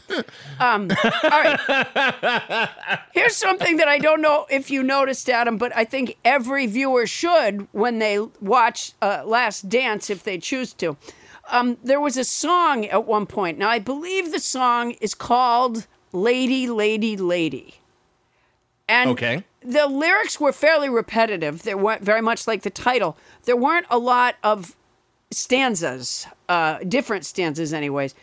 Um, all right. Here's something that I don't know if you noticed, Adam, but I think every viewer should when they watch uh, Last Dance, if they choose to. Um, there was a song at one point. Now, I believe the song is called Lady, Lady, Lady. And Okay. the lyrics were fairly repetitive. They weren't very much like the title. There weren't a lot of stanzas, uh, different stanzas, anyways.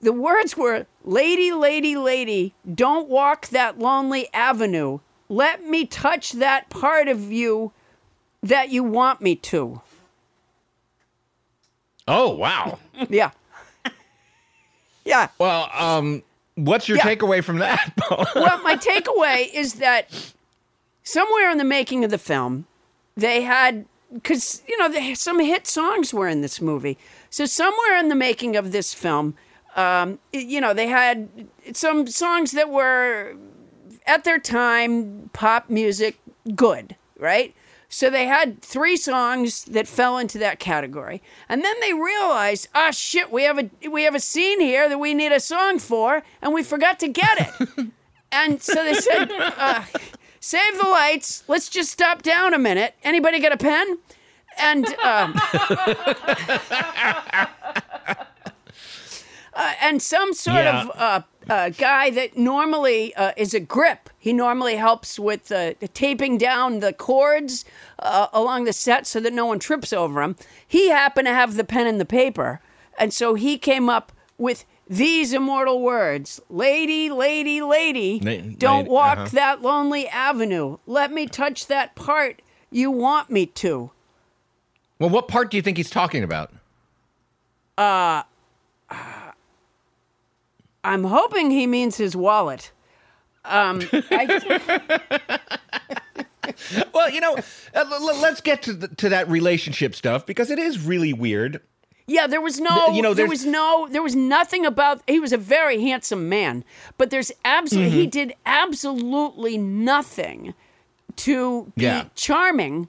The words were Lady, lady, lady, don't walk that lonely avenue. Let me touch that part of you that you want me to. Oh wow! Yeah. Yeah. Well, um, what's your Yeah. takeaway from that? Well, my takeaway is that somewhere in the making of the film, they had because you know some hit songs were in this movie. So somewhere in the making of this film, um, you know, they had some songs that were at their time pop music good, right? So they had three songs that fell into that category, and then they realized, ah, shit, we have a we have a scene here that we need a song for, and we forgot to get it. and so they said, uh, save the lights. Let's just stop down a minute. Anybody got a pen? And um, uh, and some sort Yeah. of uh, uh, guy that normally uh, is a grip. He normally helps with uh, taping down the cords uh, along the set so that no one trips over him. He happened to have the pen and the paper, and so he came up with these immortal words: "Lady, lady, lady, La- don't lady, walk uh-huh. that lonely avenue. Let me touch that part you want me to." well, what part do you think he's talking about? I'm hoping he means his wallet. Um, I, Well, you know, uh, let's get to the, to that relationship stuff because it is really weird. Yeah, there was no, You know, there was no, there was nothing about. He was a very handsome man, but there's absolutely, Mm-hmm. he did absolutely nothing to be Yeah. charming.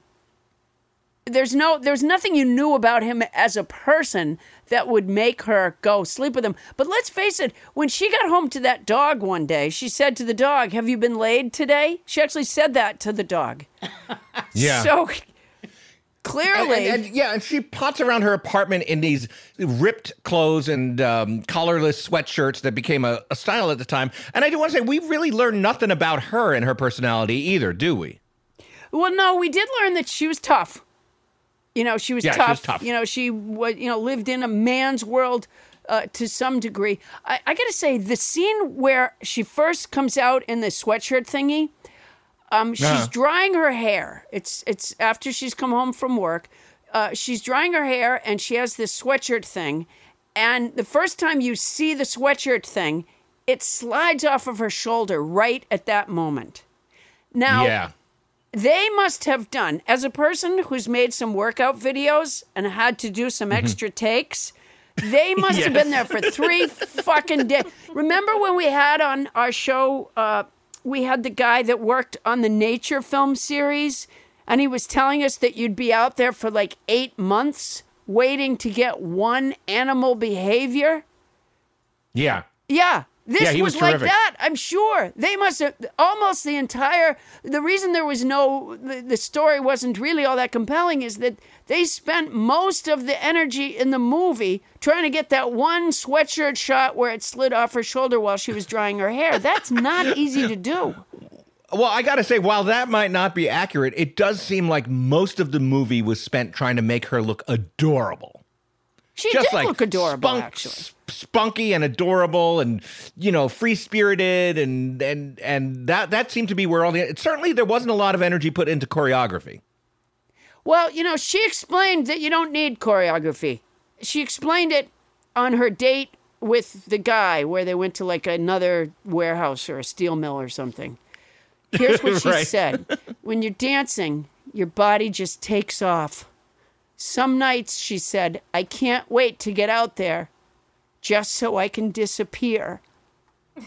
There's no, there's nothing you knew about him as a person that would make her go sleep with him. But let's face it, when she got home to that dog one day, she said to the dog, "Have you been laid today?" She actually said that to the dog. Yeah. So clearly, and- and- yeah, and she pots around her apartment in these ripped clothes and um, collarless sweatshirts that became a, a style at the time. And I do want to say, we really learned nothing about her and her personality either, do we? Well, no, we did learn that she was tough. You know, she was, Yeah, she tough. was tough. You know, she was, you know, lived in a man's world uh, to some degree. I, I got to say, the scene where she first comes out in the sweatshirt thingy, um, she's Uh-huh. drying her hair. It's it's after she's come home from work. Uh, she's drying her hair and she has this sweatshirt thing. And the first time you see the sweatshirt thing, it slides off of her shoulder right at that moment. Now, yeah. they must have done as a person who's made some workout videos and had to do some extra takes they must have been there for three fucking days remember when we had on our show uh, we had the guy that worked on the nature film series and he was telling us that you'd be out there for like eight months waiting to get one animal behavior Yeah. yeah. This Yeah, was, was like that. I'm sure they must have almost the entire. The reason there was no, the, the story wasn't really all that compelling is that they spent most of the energy in the movie trying to get that one sweatshirt shot where it slid off her shoulder while she was drying her hair. That's not easy to do. Well, I got to say, while that might not be accurate, it does seem like most of the movie was spent trying to make her look adorable. She just did like look adorable, spunk- actually. spunky and adorable, and you know, free spirited, and and and that that seemed to be where all the certainly there wasn't a lot of energy put into choreography. Well, you know, she explained that you don't need choreography. She explained it on her date with the guy where they went to like another warehouse or a steel mill or something. Here's what she Right. said When you're dancing, your body just takes off. Some nights, she said, I can't wait to get out there just so I can disappear.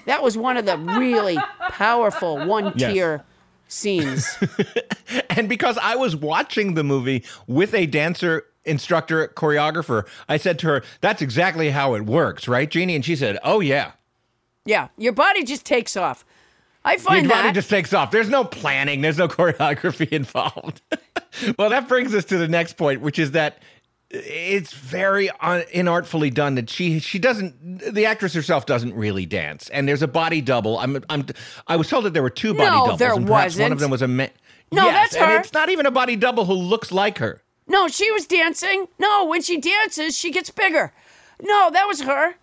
That was one of the really powerful one Yes. tear scenes. And because I was watching the movie with a dancer instructor choreographer, I said to her, "That's exactly how it works, right, Jeannie?" And she said, "Oh yeah." Yeah, your body just takes off. I Your find body that. just takes off. There's no planning. There's no choreography involved. well, that brings us to the next point, which is that it's very un- inartfully done. That she she doesn't. The actress herself doesn't really dance, and there's a body double. I'm I'm I was told that there were two body No, doubles, there and perhaps one wasn't. of them was a man. No, yes, that's her. it's not even a body double who looks like her. no, she was dancing. No, when she dances, she gets bigger. No, that was her.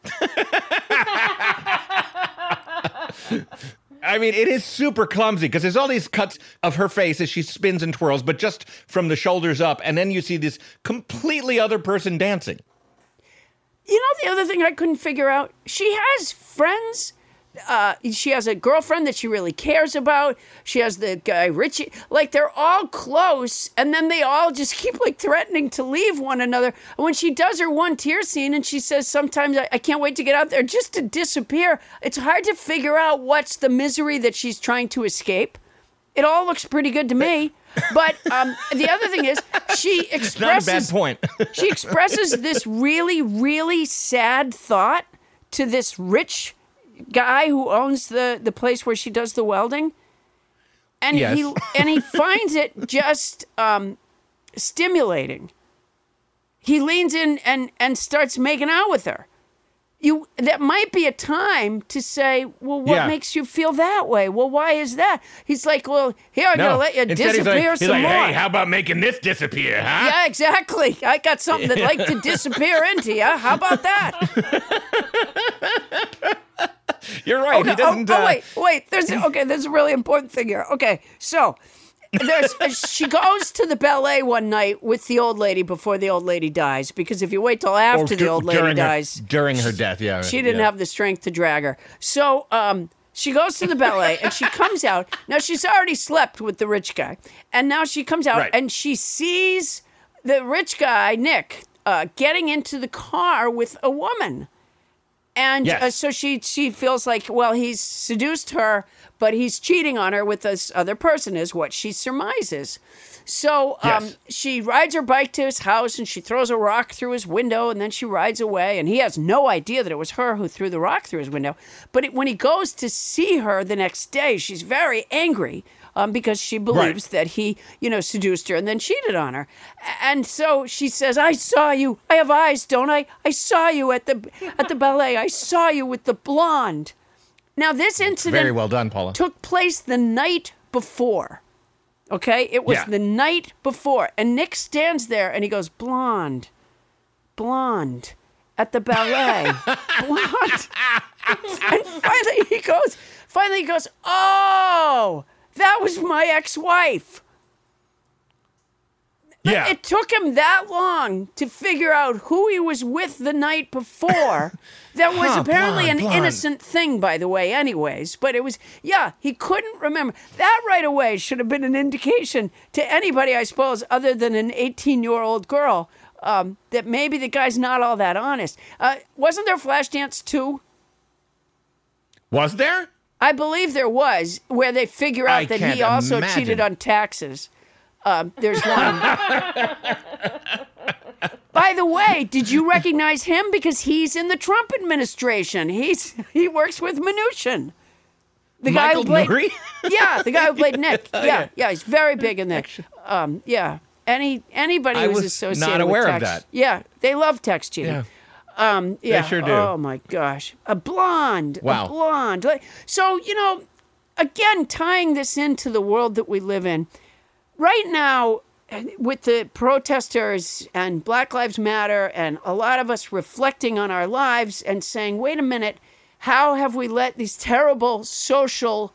I mean, it is super clumsy because there's all these cuts of her face as she spins and twirls, but just from the shoulders up, and then you see this completely other person dancing. You know the other thing I couldn't figure out? She has friends. Uh, she has a girlfriend that she really cares about. She has the guy Richie. Like they're all close, and then they all just keep like threatening to leave one another. And when she does her one tear scene, and she says, "Sometimes I, I can't wait to get out there just to disappear." It's hard to figure out what's the misery that she's trying to escape. It all looks pretty good to me. But um, the other thing is, she It's not a bad point. she expresses this really, really sad thought to this rich guy who owns the, the place where she does the welding. And Yes. he and he finds it just um, stimulating. He leans in and, and starts making out with her. You that might be a time to say, well, what Yeah. makes you feel that way? Well, why is that? He's like, well, here I'm gonna let you Instead he's disappear like, he's some like, more. hey, how about making this disappear, huh? Yeah, exactly. I got something that'd like to disappear into you. How about that? You're right. Okay, he doesn't. oh, uh, oh, wait, wait. There's okay. There's a really important thing here. Okay, so there's she goes to the ballet one night with the old lady before the old lady dies because if you wait till after the old lady dies, her, during her death. Yeah, she didn't yeah. have the strength to drag her. So um, she goes to the ballet and she comes out. Now she's already slept with the rich guy, and now she comes out Right. and she sees the rich guy Nick uh, getting into the car with a woman. And Yes. uh, so she she feels like well he's seduced her, but he's cheating on her with this other person is what she surmises. So um, Yes. she rides her bike to his house and she throws a rock through his window and then she rides away and he has no idea that it was her who threw the rock through his window. But it, when he goes to see her the next day, she's very angry um, because she believes that he, you know, seduced her and then cheated on her. And so she says, "I saw you. I have eyes, don't I? I saw you at the at the ballet. I saw you with the blonde." Now this incident Very well done, Paula. took place the night before. Okay? It was Yeah. the night before. And Nick stands there and he goes, Blonde, blonde, at the ballet. blonde. and finally he goes, finally he goes, Oh, that was my ex wife. yeah. It took him that long to figure out who he was with the night before. That was Huh, apparently blonde, an blonde. innocent thing, by the way, anyways. But it was, yeah, he couldn't remember. That right away should have been an indication to anybody, I suppose, other than an 18 year old girl, um, that maybe the guy's not all that honest. Uh, wasn't there Flashdance 2? Was there? I believe there was, where they figure out I that he also imagine. cheated on taxes. Um, there's one. By the way, did you recognize him because he's in the Trump administration? He's he works with Mnuchin. The guy Michael who played? Yeah, the guy who played Nick. Yeah, yeah. yeah, he's very big in that. Um, yeah. Any anybody I who's was associated not aware with of that. Yeah, they love text cheating. Yeah. Um, yeah. sure do. Oh my gosh, a blonde. Wow. A blonde. So you know, again, tying this into the world that we live in, right now, with the protesters and Black Lives Matter, and a lot of us reflecting on our lives and saying, "Wait a minute, how have we let these terrible social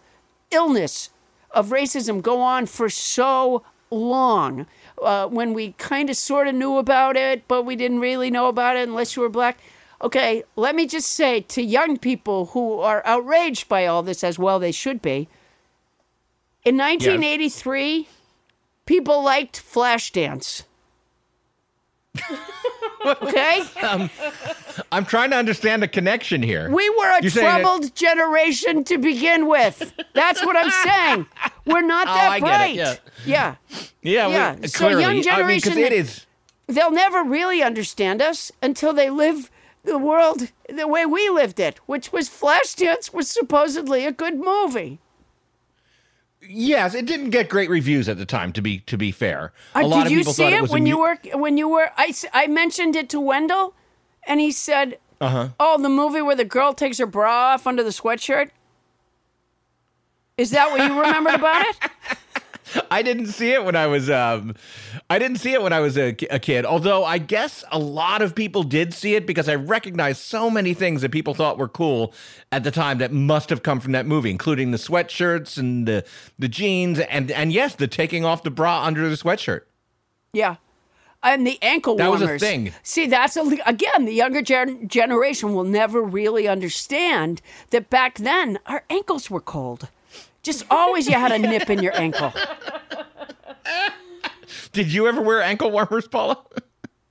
illness of racism go on for so long uh, when we kind of sort of knew about it, but we didn't really know about it unless you were black. Okay, let me just say to young people who are outraged by all this, as well they should be, in 1983, people liked Flashdance. okay? I'm trying to understand the connection here. We were a You're saying that- troubled generation to begin with. That's what I'm saying. We're not Oh, that it, bright. yeah. yeah. Yeah, we- so clearly. young I mean, generation- it is. They'll never really understand us until they live the world the way we lived it, which was Flashdance was supposedly a good movie. Yes, it didn't get great reviews at the time. To be to be fair, Uh, a lot did of you people see thought it, it was when you amu- were when you were I, I mentioned it to Wendell and he said, Uh-huh. "Oh, the movie where the girl takes her bra off under the sweatshirt?" Is that what you remembered about it? I didn't see it when I was um, I didn't see it when I was a, a kid. Although I guess a lot of people did see it because I recognized so many things that people thought were cool at the time that must have come from that movie, including the sweatshirts and the the jeans and and yes, the taking off the bra under the sweatshirt. Yeah. and the ankle That was a thing. See, that's a, again the younger gen- generation will never really understand that back then our ankles were cold. Just always you had a nip in your ankle. Did you ever wear ankle warmers, Paula?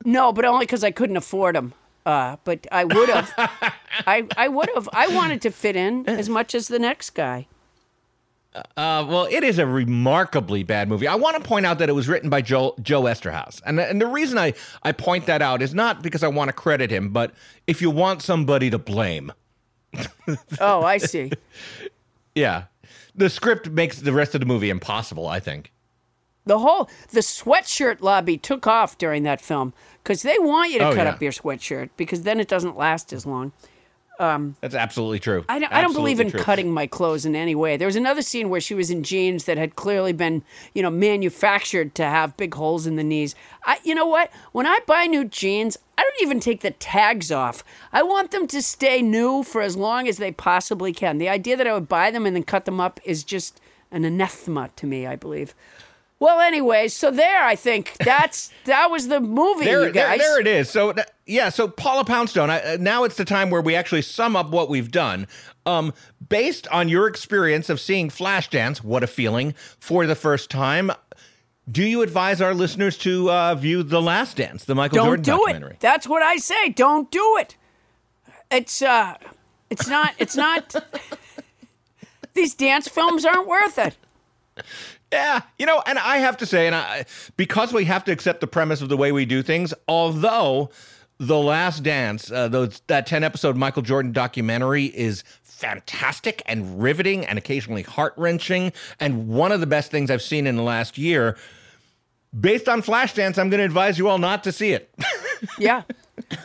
No, but only because I couldn't afford them. Uh, but I would have. I I would have. I wanted to fit in as much as the next guy. Uh, well, it is a remarkably bad movie. I want to point out that it was written by Joe, Joe Eszterhas. And, and the reason I, I point that out is not because I want to credit him, but if you want somebody to blame. Oh, I see. Yeah. The script makes the rest of the movie impossible, I think. The whole the sweatshirt lobby took off during that film because they want you to Oh, cut yeah. up your sweatshirt because then it doesn't last as long. Um, That's absolutely true. I don't, I don't believe in true. cutting my clothes in any way. There was another scene where she was in jeans that had clearly been, you know, manufactured to have big holes in the knees. I, you know what? When I buy new jeans, I don't even take the tags off. I want them to stay new for as long as they possibly can. The idea that I would buy them and then cut them up is just an anathema to me. I believe. Well, anyway, so there, I think that's that was the movie, There, you guys. there it is. So yeah, so Paula Poundstone. I, uh, now it's the time where we actually sum up what we've done. Um, based on your experience of seeing Flashdance, what a feeling for the first time. Do you advise our listeners to uh, view The Last Dance, the Michael don't Jordan do documentary? it. That's what I say. Don't do it. It's uh, it's not. It's not. these dance films aren't worth it. Yeah, you know, and I have to say, and I because we have to accept the premise of the way we do things, although the Last Dance, uh, those that ten episode Michael Jordan documentary is fantastic and riveting and occasionally heart wrenching, and one of the best things I've seen in the last year. Based on Flashdance, I'm going to advise you all not to see it. Yeah.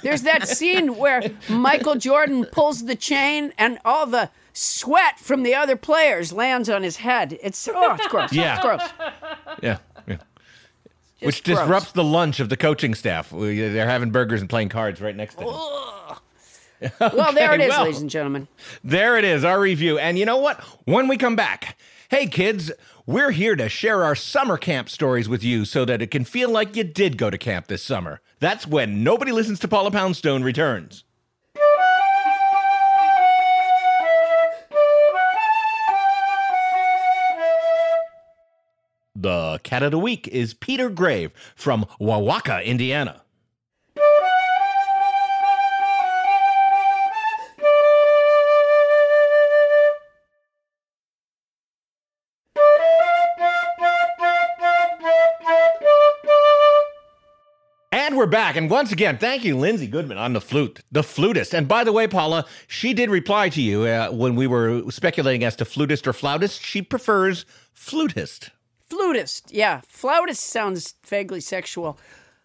There's that scene where Michael Jordan pulls the chain and all the sweat from the other players lands on his head. It's oh, it's gross. Yeah. It's gross. yeah. yeah. Which gross. disrupts the lunch of the coaching staff. They're having burgers and playing cards right next to them. well, there it is, well. ladies and gentlemen. There it is, our review. And you know what? When we come back, hey kids, we're here to share our summer camp stories with you so that it can feel like you did go to camp this summer. That's when Nobody Listens to Paula Poundstone returns. The cat of the week is Peter Grave from Wawaka, Indiana. And we're back. And once again, thank you, Lindsey Goodman, on the flute, the flutist. And by the way, Paula, she did reply to you uh, when we were speculating as to flutist or flautist. She prefers flutist. Flutist. Yeah. Flautist sounds vaguely sexual.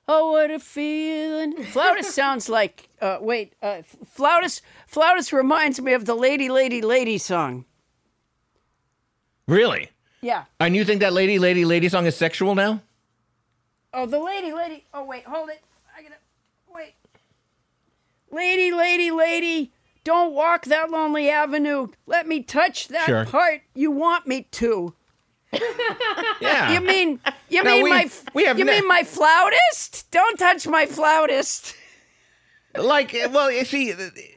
Oh, what a feeling. Flautist sounds like, uh, wait, uh, flautist, flautist reminds me of the Lady, Lady, Lady song. Really? Yeah. And you think that lady, lady, lady song is sexual now? Oh, the lady, lady. Oh, wait, hold it. I gotta wait. Lady, lady, lady, don't walk that lonely avenue. Let me touch that Sure. part you want me to. Yeah. You mean you No, mean we- my we have you ne- mean my flautist? Don't touch my flautist. like, well, you see,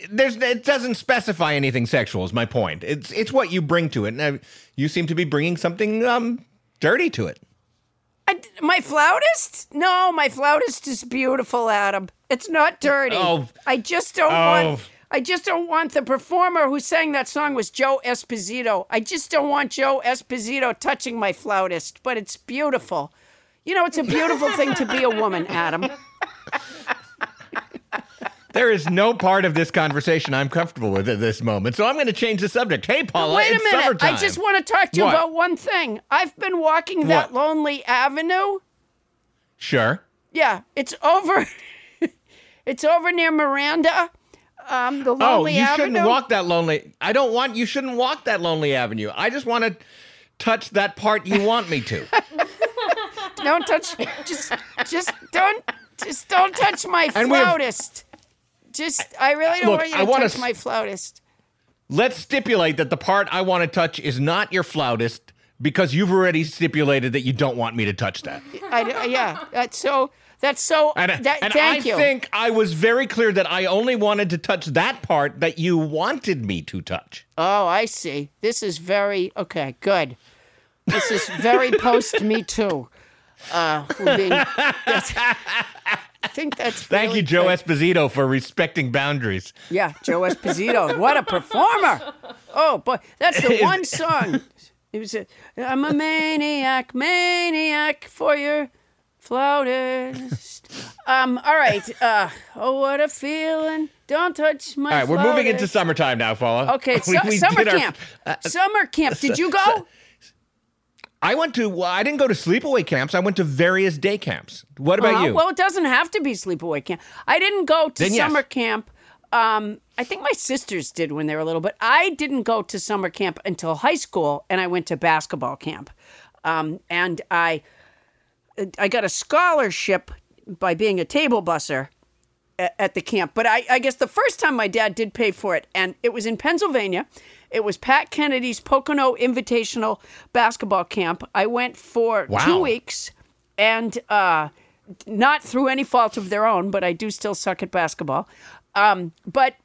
there's it doesn't specify anything sexual. Is my point. It's it's what you bring to it. Uh, you seem to be bringing something um dirty to it. I, my flautist? No, my flautist is beautiful, Adam. It's not dirty. Oh. I just don't Oh. want. I just don't want the performer who sang that song was Joe Esposito. I just don't want Joe Esposito touching my flautist, but it's beautiful. You know, it's a beautiful thing to be a woman, Adam. There is no part of this conversation I'm comfortable with at this moment, so I'm going to change the subject. Hey, Paula, Wait a minute. summertime. I just want to talk to you What? about one thing. I've been walking that What? lonely avenue. Sure. Yeah, it's over. it's over near Miranda. Um, the Oh, you avenue. shouldn't walk that lonely. I don't want. You shouldn't walk that lonely avenue. I just want to touch that part you want me to. Don't touch. Just, just don't. Just don't touch my And flautist. Just, I really don't Look, want you to wanna touch s- my flautist. Let's stipulate that the part I want to touch is not your flautist, because you've already stipulated that you don't want me to touch that. I, yeah, that's so. That's so. And, that, and thank I you. think I was very clear that I only wanted to touch that part that you wanted me to touch. Oh, I see. This is very okay. Good. This is very post Me Too. Uh, being, I think that's. Thank really you, Joe good. Esposito, for respecting boundaries. Yeah, Joe Esposito. what a performer. Oh, boy. That's the one song. It was a, I'm a maniac, maniac for your flautist. Um, all right. Uh, oh, what a feeling. Don't touch my All right, we're moving into summertime now, Paula. Okay, We- su- we summer our- camp. uh, summer camp. Did you go? I went to. Well, I didn't go to sleepaway camps. I went to various day camps. What about Uh-huh. you? Well, it doesn't have to be sleepaway camp. I didn't go to Then yes. summer camp. Um, I think my sisters did when they were little, but I didn't go to summer camp until high school, and I went to basketball camp. Um, and I, I got a scholarship by being a table busser at, at the camp. But I, I guess the first time my dad did pay for it, and it was in Pennsylvania. It was Pat Kennedy's Pocono Invitational Basketball Camp. I went for Wow. two weeks, and uh, not through any fault of their own, but I do still suck at basketball. Um, but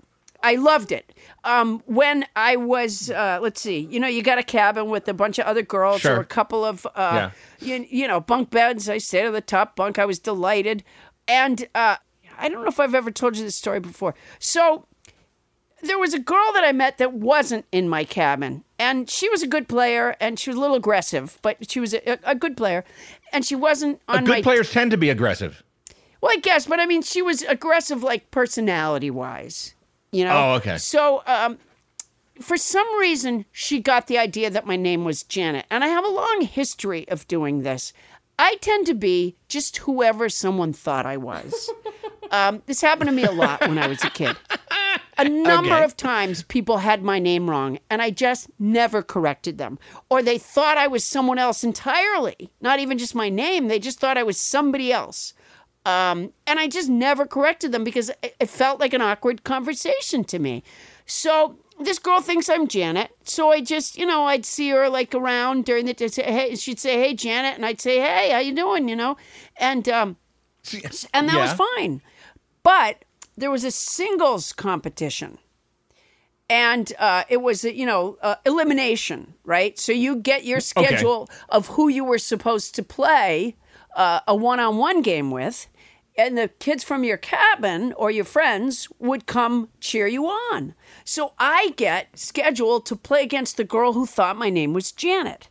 I loved it. Um, when I was, uh, let's see, you know, you got a cabin with a bunch of other girls Sure. or a couple of, uh, you, you know, bunk beds. I stayed on the top bunk. I was delighted. And uh, I don't know if I've ever told you this story before. So there was a girl that I met that wasn't in my cabin, and she was a good player, and she was a little aggressive, but she was a, a good player, and she wasn't on good players tend to be aggressive. Well, I guess, but I mean, she was aggressive, like personality wise. You know. Oh, okay. So, um, for some reason, she got the idea that my name was Janet, and I have a long history of doing this. I tend to be just whoever someone thought I was. um, this happened to me a lot when I was a kid. A number Okay. of times people had my name wrong, and I just never corrected them. Or they thought I was someone else entirely, not even just my name. They just thought I was somebody else. Um, and I just never corrected them because it, it felt like an awkward conversation to me. So this girl thinks I'm Janet. So I just, you know, I'd see her like around during the day. Hey, she'd say, "Hey, Janet," and I'd say, "Hey, how you doing?" You know, and um, and that was fine. But there was a singles competition. And uh, it was, you know, uh, elimination, right? So you get your schedule of who you were supposed to play uh, a one on one game with, and the kids from your cabin or your friends would come cheer you on. So I get scheduled to play against the girl who thought my name was Janet.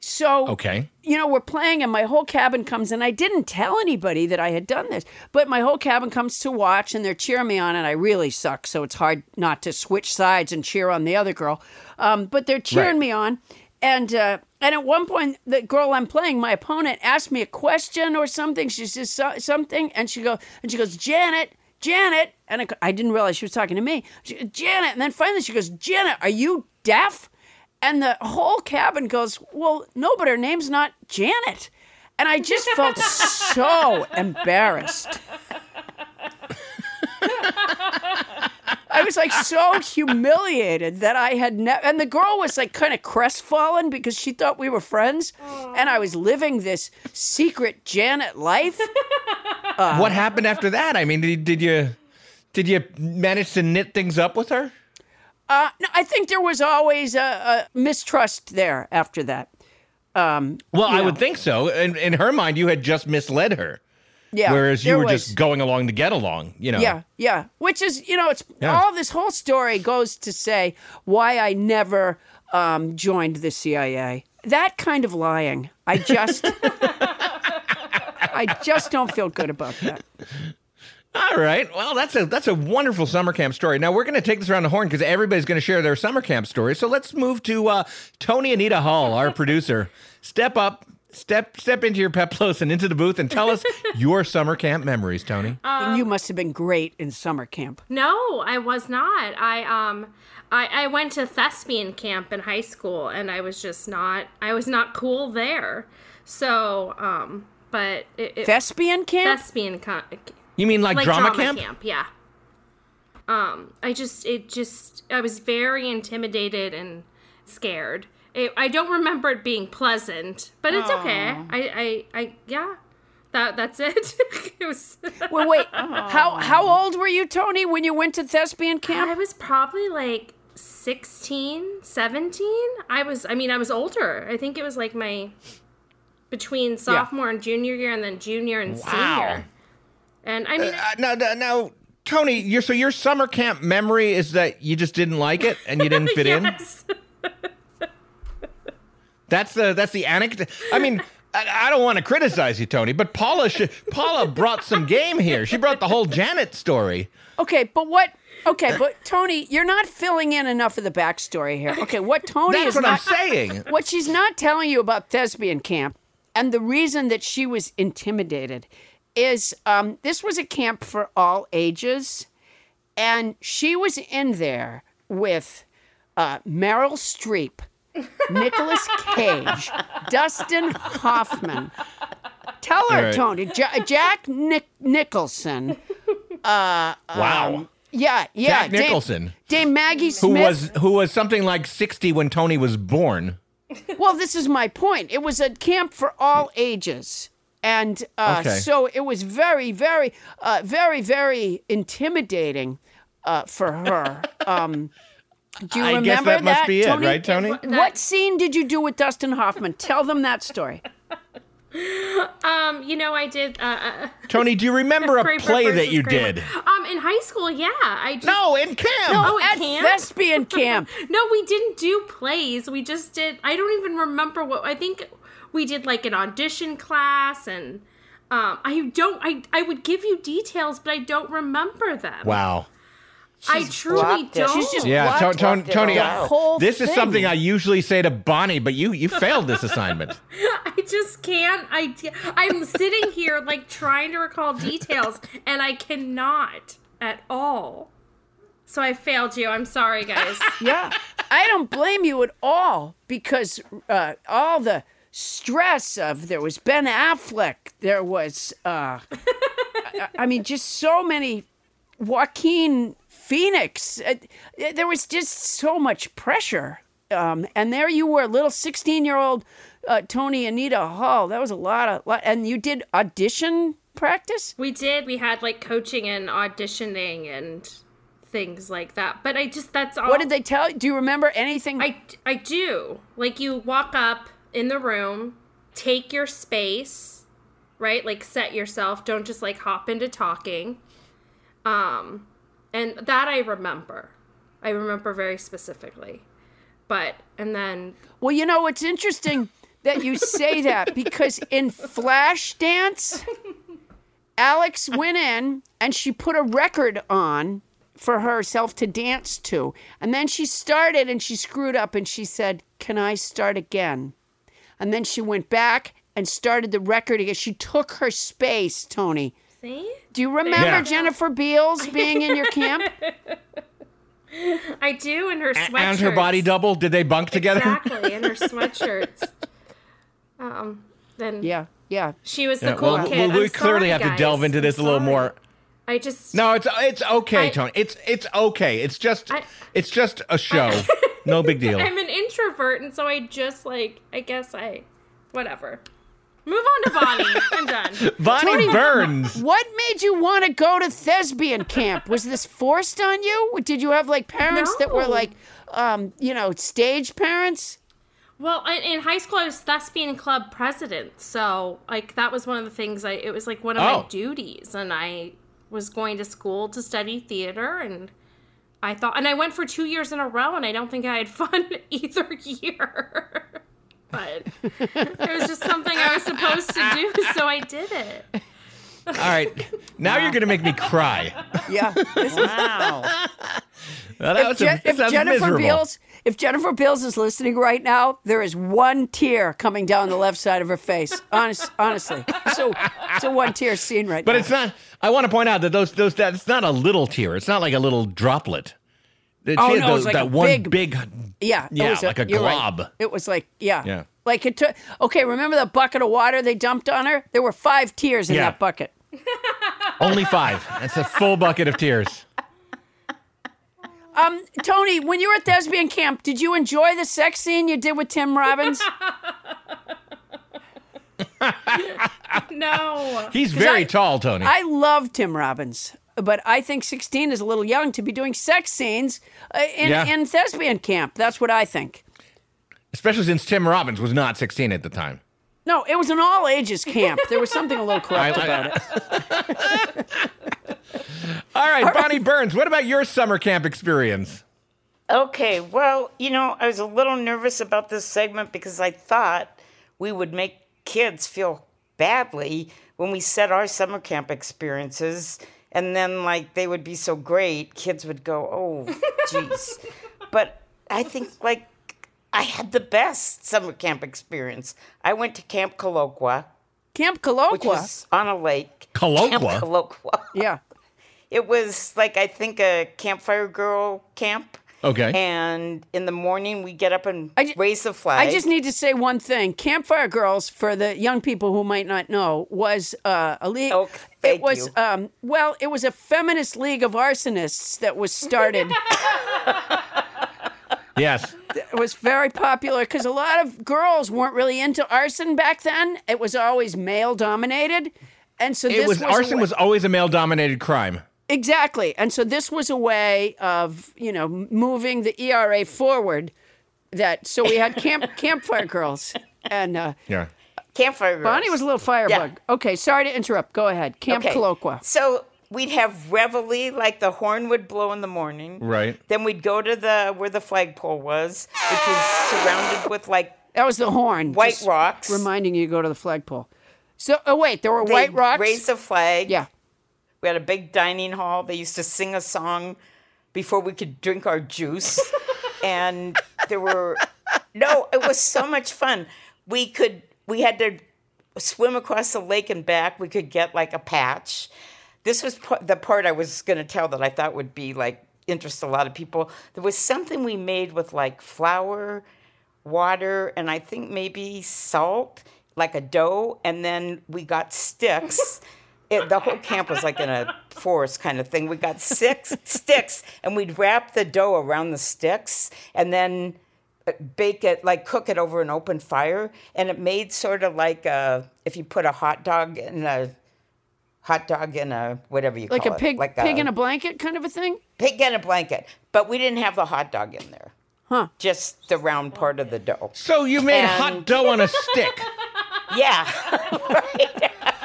So Okay. you know, we're playing and my whole cabin comes and I didn't tell anybody that I had done this, but my whole cabin comes to watch and they're cheering me on and I really suck. So it's hard not to switch sides and cheer on the other girl. Um, but they're cheering Right. me on. And, uh, and at one point, the girl I'm playing, my opponent, asked me a question or something. She says so- something, and she goes, and she goes, Janet, Janet, and I, I didn't realize she was talking to me. She, Janet, and then finally she goes, Janet, are you deaf? And the whole cabin goes, Well, no, but her name's not Janet. And I just felt so embarrassed. I was like so humiliated that I had never. And the girl was like kind of crestfallen because she thought we were friends. And I was living this secret Janet life. what happened after that? I mean, did, did you did you manage to knit things up with her? Uh, no, I think there was always a, a mistrust there after that. Um, Well, I know. would think so. In, in her mind, you had just misled her, Yeah. whereas you were was- just going along to get along. You know. Yeah, yeah. Which is, you know, it's Yeah. all this whole story goes to say why I never um, joined the CIA. That kind of lying, I just, I just don't feel good about that. All right. Well, that's a that's a wonderful summer camp story. Now we're going to take this around the horn because everybody's going to share their summer camp stories. So let's move to uh, Tony Anita Hull, our producer. Step up, step step into your peplos and into the booth and tell us your summer camp memories, Tony. and you must have been great in summer camp. No, I was not. I um I, I went to thespian camp in high school and I was just not I was not cool there. So, um but it, it, Thespian camp? thespian co- You mean like, like drama, drama camp? yeah. Um I just it just I was very intimidated and scared it, I don't remember it being pleasant, but it's okay. I, I, I, yeah, that that's it. it was. Well, wait. How how old were you, Tony, when you went to thespian camp? I was probably like 16, 17. I was, I mean, I was older. I think it was like my between sophomore and junior year, and then junior and Wow. senior. And I mean, Uh, now, now, now, Tony, your so your summer camp memory is that you just didn't like it and you didn't fit in. That's the that's the anecdote. I mean, I, I don't want to criticize you, Tony, but Paula sh- Paula brought some game here. She brought the whole Janet story. Okay, but what? Okay, but Tony, you're not filling in enough of the backstory here. Okay, what Tony That's is what I'm not saying. what she's not telling you about thespian camp and the reason that she was intimidated is um, this was a camp for all ages and she was in there with uh, meryl streep nicolas cage dustin hoffman tell her Right. tony Ja- jack Nic- nicholson Wow. yeah yeah Jack Dame- Nicholson, dame maggie who smith was who was something like 60 when Tony was born. Well, this is my point. It was a camp for all ages. And uh, Okay. so it was very, very, uh, very, very intimidating uh, for her. Um, do you I guess remember that must be it, Tony? right, Tony? What scene did you do with Dustin Hoffman? Tell them that story. um, you know, I did. Uh, uh, Tony, do you remember a play that you Kramer. did? Um, in high school, yeah, I just, No, in camp. No, oh, at At camp? thespian camp. No, we didn't do plays. We just did. I don't even remember what. I think we did like an audition class, and um, I don't. I I would give you details, but I don't remember them. Wow. I truly don't. She's just Yeah, blocked to- Tony, it I- The whole this is something I usually say to Bonnie, but you you failed this assignment. I just can't. I I'm sitting here like trying to recall details, and I cannot at all. So I failed you. I'm sorry, guys. Yeah, I don't blame you at all because uh, all the stress of there was Ben Affleck, there was, uh, I, I mean, just so many Joaquin Phoenix. Uh, there was just so much pressure, um, and there you were, little sixteen-year-old uh, Tony Anita Hull. That was a lot of, lot, and you did audition practice. We did. We had like coaching and auditioning and things like that. But I just that's all. What did they tell you? Do you remember anything? I I do. Like you walk up in the room, take your space, right? Like set yourself. Don't just like hop into talking. Um, and that I remember. I remember very specifically. But and then Well, you know, it's interesting that you say that because in Flashdance, Alex went in and she put a record on for herself to dance to. And then she started and she screwed up and she said, Can I start again? And then she went back and started the record again. She took her space, Tony. See, Do you remember Yeah. Jennifer Beals being in your camp? I do in her sweatshirts. and her body double, did they bunk together? exactly in her sweatshirts. Um, then Yeah, yeah. she was the Yeah, cool well, kid. well, we I'm clearly sorry, have to delve into I'm this a little sorry. more. I just No, it's it's okay, I- Tony. It's it's okay. It's just I- it's just a show. no big deal. I'm an introvert, and so I just like I guess I whatever. Move on to Bonnie. I'm done. Bonnie Burns. What made you want to go to thespian camp? Was this forced on you? Did you have like parents that were like, um, you know, stage parents? Well, in, in high school, I was thespian club president, so like that was one of the things. I it was like one of Oh. my duties, and I was going to school to study theater, and I thought, and I went for two years in a row, and I don't think I had fun either year. But it was just something I was supposed to do, so I did it. All right. Now you're going to make me cry. Yeah. Wow. Well, that if, was Je- a, if sounds Jennifer miserable. Beals, if Jennifer Beals is listening right now, there is one tear coming down the left side of her face. Honest, honestly, so it's a one tear scene right But now. But it's not. I want to point out that those those that it's not a little tear. It's not like a little droplet. That Oh, she had no, the- it's like that a one big- big. Yeah, it Yeah, was like a you're right. glob. It was like yeah, Yeah. Like it took. Okay, remember the bucket of water they dumped on her? There were five tears in Yeah. that bucket. Only five. That's a full bucket of tears. Um, Tony, when you were at thespian camp, did you enjoy the sex scene you did with Tim Robbins? no. He's very I- tall, Tony. I love Tim Robbins, but I think 16 is a little young to be doing sex scenes uh, in, Yeah. in thespian camp. That's what I think. Especially since Tim Robbins was not 16 at the time. No, it was an all ages camp. There was something a little corrupt I- about it. All right, Bonnie Burns, what about your summer camp experience? Okay, well, you know, I was a little nervous about this segment because I thought we would make kids feel badly when we said our summer camp experiences, and then, like, they would be so great, kids would go, oh, jeez. but I think, like, I had the best summer camp experience. I went to Camp Colloqua, Camp which was on a lake. Camp Colloqua? Colloqua. yeah. It was like I think a campfire girl camp. Okay. And in the morning we get up and I ju- raise the flag. I just need to say one thing. Campfire Girls, for the young people who might not know, was uh, a league. Oh, thank it was you. um, well, it was a feminist league of arsonists that was started. Yes. it was very popular because a lot of girls weren't really into arson back then. It was always male dominated, and so It this was arson way- was always a male dominated crime. Exactly, and so this was a way of you know moving the ERA forward. That so we had camp campfire girls and. Uh, Yeah. campfire girls. Bonnie was a little firebug. Okay, sorry to interrupt. Go ahead. Camp Okay. Colloqua. So we'd have reveille, like the horn would blow in the morning. Right. Then we'd go to the where the flagpole was, which was surrounded with like That was the horn. White just rocks. Reminding you to go to the flagpole. So, oh wait, there were they white rocks. Raise the flag. yeah. We had a big dining hall. They used to sing a song before we could drink our juice. and there were no, it was so much fun. We could we had to swim across the lake and back. We could get like a patch. This was pa- the part I was going to tell that I thought would be like interest a lot of people. There was something we made with like flour, water, and I think maybe salt, like a dough, and then we got sticks. It, the whole camp was like in a forest kind of thing. We got six sticks, and we'd wrap the dough around the sticks, and then uh, bake it, like cook it over an open fire, and it made sort of like a, if you put a hot dog in a hot dog in a whatever you Like call a it, pig, like pig in a blanket kind of a thing. pig in a blanket. But we didn't have the hot dog in there. Huh. Just the round part of the dough. So you made And- hot dough on a stick. Yeah.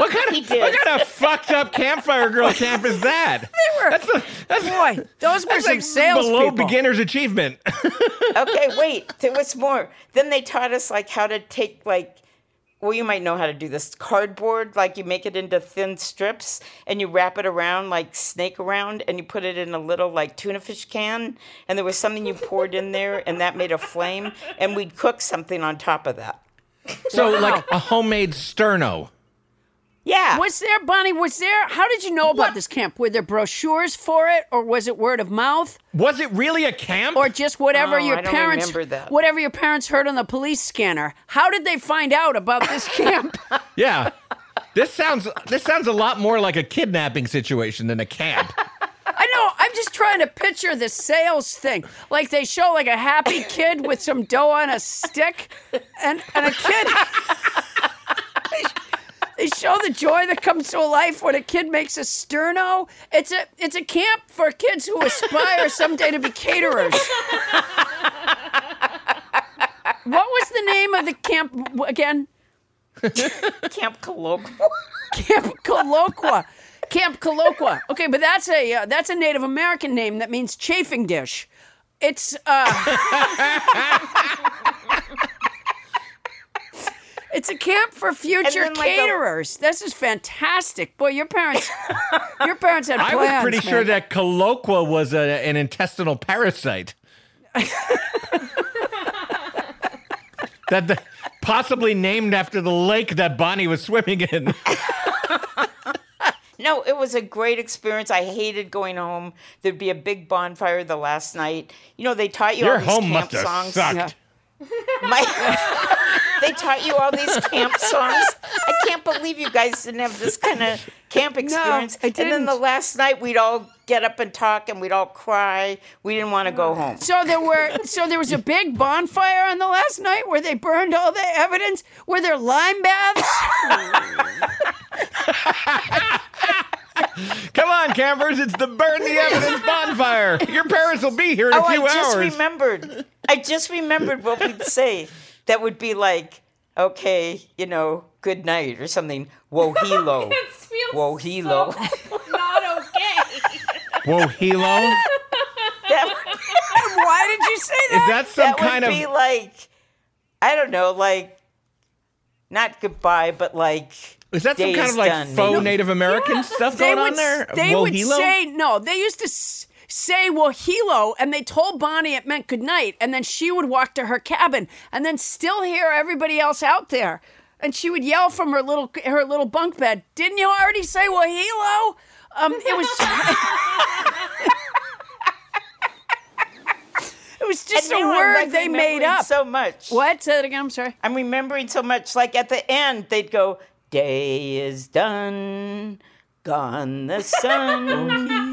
What kind He of did. what kind of fucked up campfire girl camp is that? They were. That's a, that's Boy, those were some like sales below people. beginner's achievement. okay, wait. There was more. Then they taught us like how to take like well, you might know how to do this. Cardboard, like you make it into thin strips and you wrap it around like snake around and you put it in a little like tuna fish can and there was something you poured in there and that made a flame and we'd cook something on top of that. so like a homemade sterno. Yeah. Was there, Bonnie? Was there? How did you know about this camp? Were there brochures for it, or was it word of mouth, Was it really a camp? or just whatever Oh, your I don't parents, remember that. whatever your parents heard on the police scanner? How did they find out about this camp? yeah. This sounds this sounds a lot more like a kidnapping situation than a camp. I know. I'm just trying to picture the sales thing. Like they show like a happy kid with some dough on a stick, and and a kid. They show the joy that comes to a life when a kid makes a sterno. It's a it's a camp for kids who aspire someday to be caterers. What was the name of the camp again? Camp Colloquial. Camp Colloqua. Camp Colloqua. Okay, but that's a uh, that's a Native American name that means chafing dish. It's uh It's a camp for future then, like, a- caterers. this is fantastic. Boy, your parents your parents had plans. I was pretty sure that colloqua was a, an intestinal parasite. that the, possibly named after the lake that Bonnie was swimming in. No, it was a great experience. I hated going home. There'd be a big bonfire the last night. You know, they taught you Your all these home camp must have songs. sucked. Yeah. My, they taught you all these camp songs. I can't believe you guys didn't have this kind of camp experience. No, I didn't. And then the last night we'd all get up and talk, and we'd all cry. We didn't want to go home. So there were so there was a big bonfire on the last night where they burned all the evidence. Were there lime baths? Come on, campers! It's the burn the evidence bonfire. Your parents will be here in a oh, few I just hours. remembered. I just remembered what we'd say. That would be like, okay, you know, good night or something. Wohelo. This feels Wohelo. so not okay. Whoa, Hilo! that, Why did you say Is that? that some that kind would of be like, I don't know, like, not goodbye, but like. Is that some kind of like done, faux maybe. Native American stuff they going would on there? they would say no. They used to s- say Wohelo, and they told Bonnie it meant good night, and then she would walk to her cabin, and then still hear everybody else out there, and she would yell from her little her little bunk bed. Didn't you already say Wohelo? Um, it was. It was just And a word they made up. So much. What? Say it again. I'm sorry. I'm remembering so much. Like at the end, they'd go, "Day is done, gone the sun."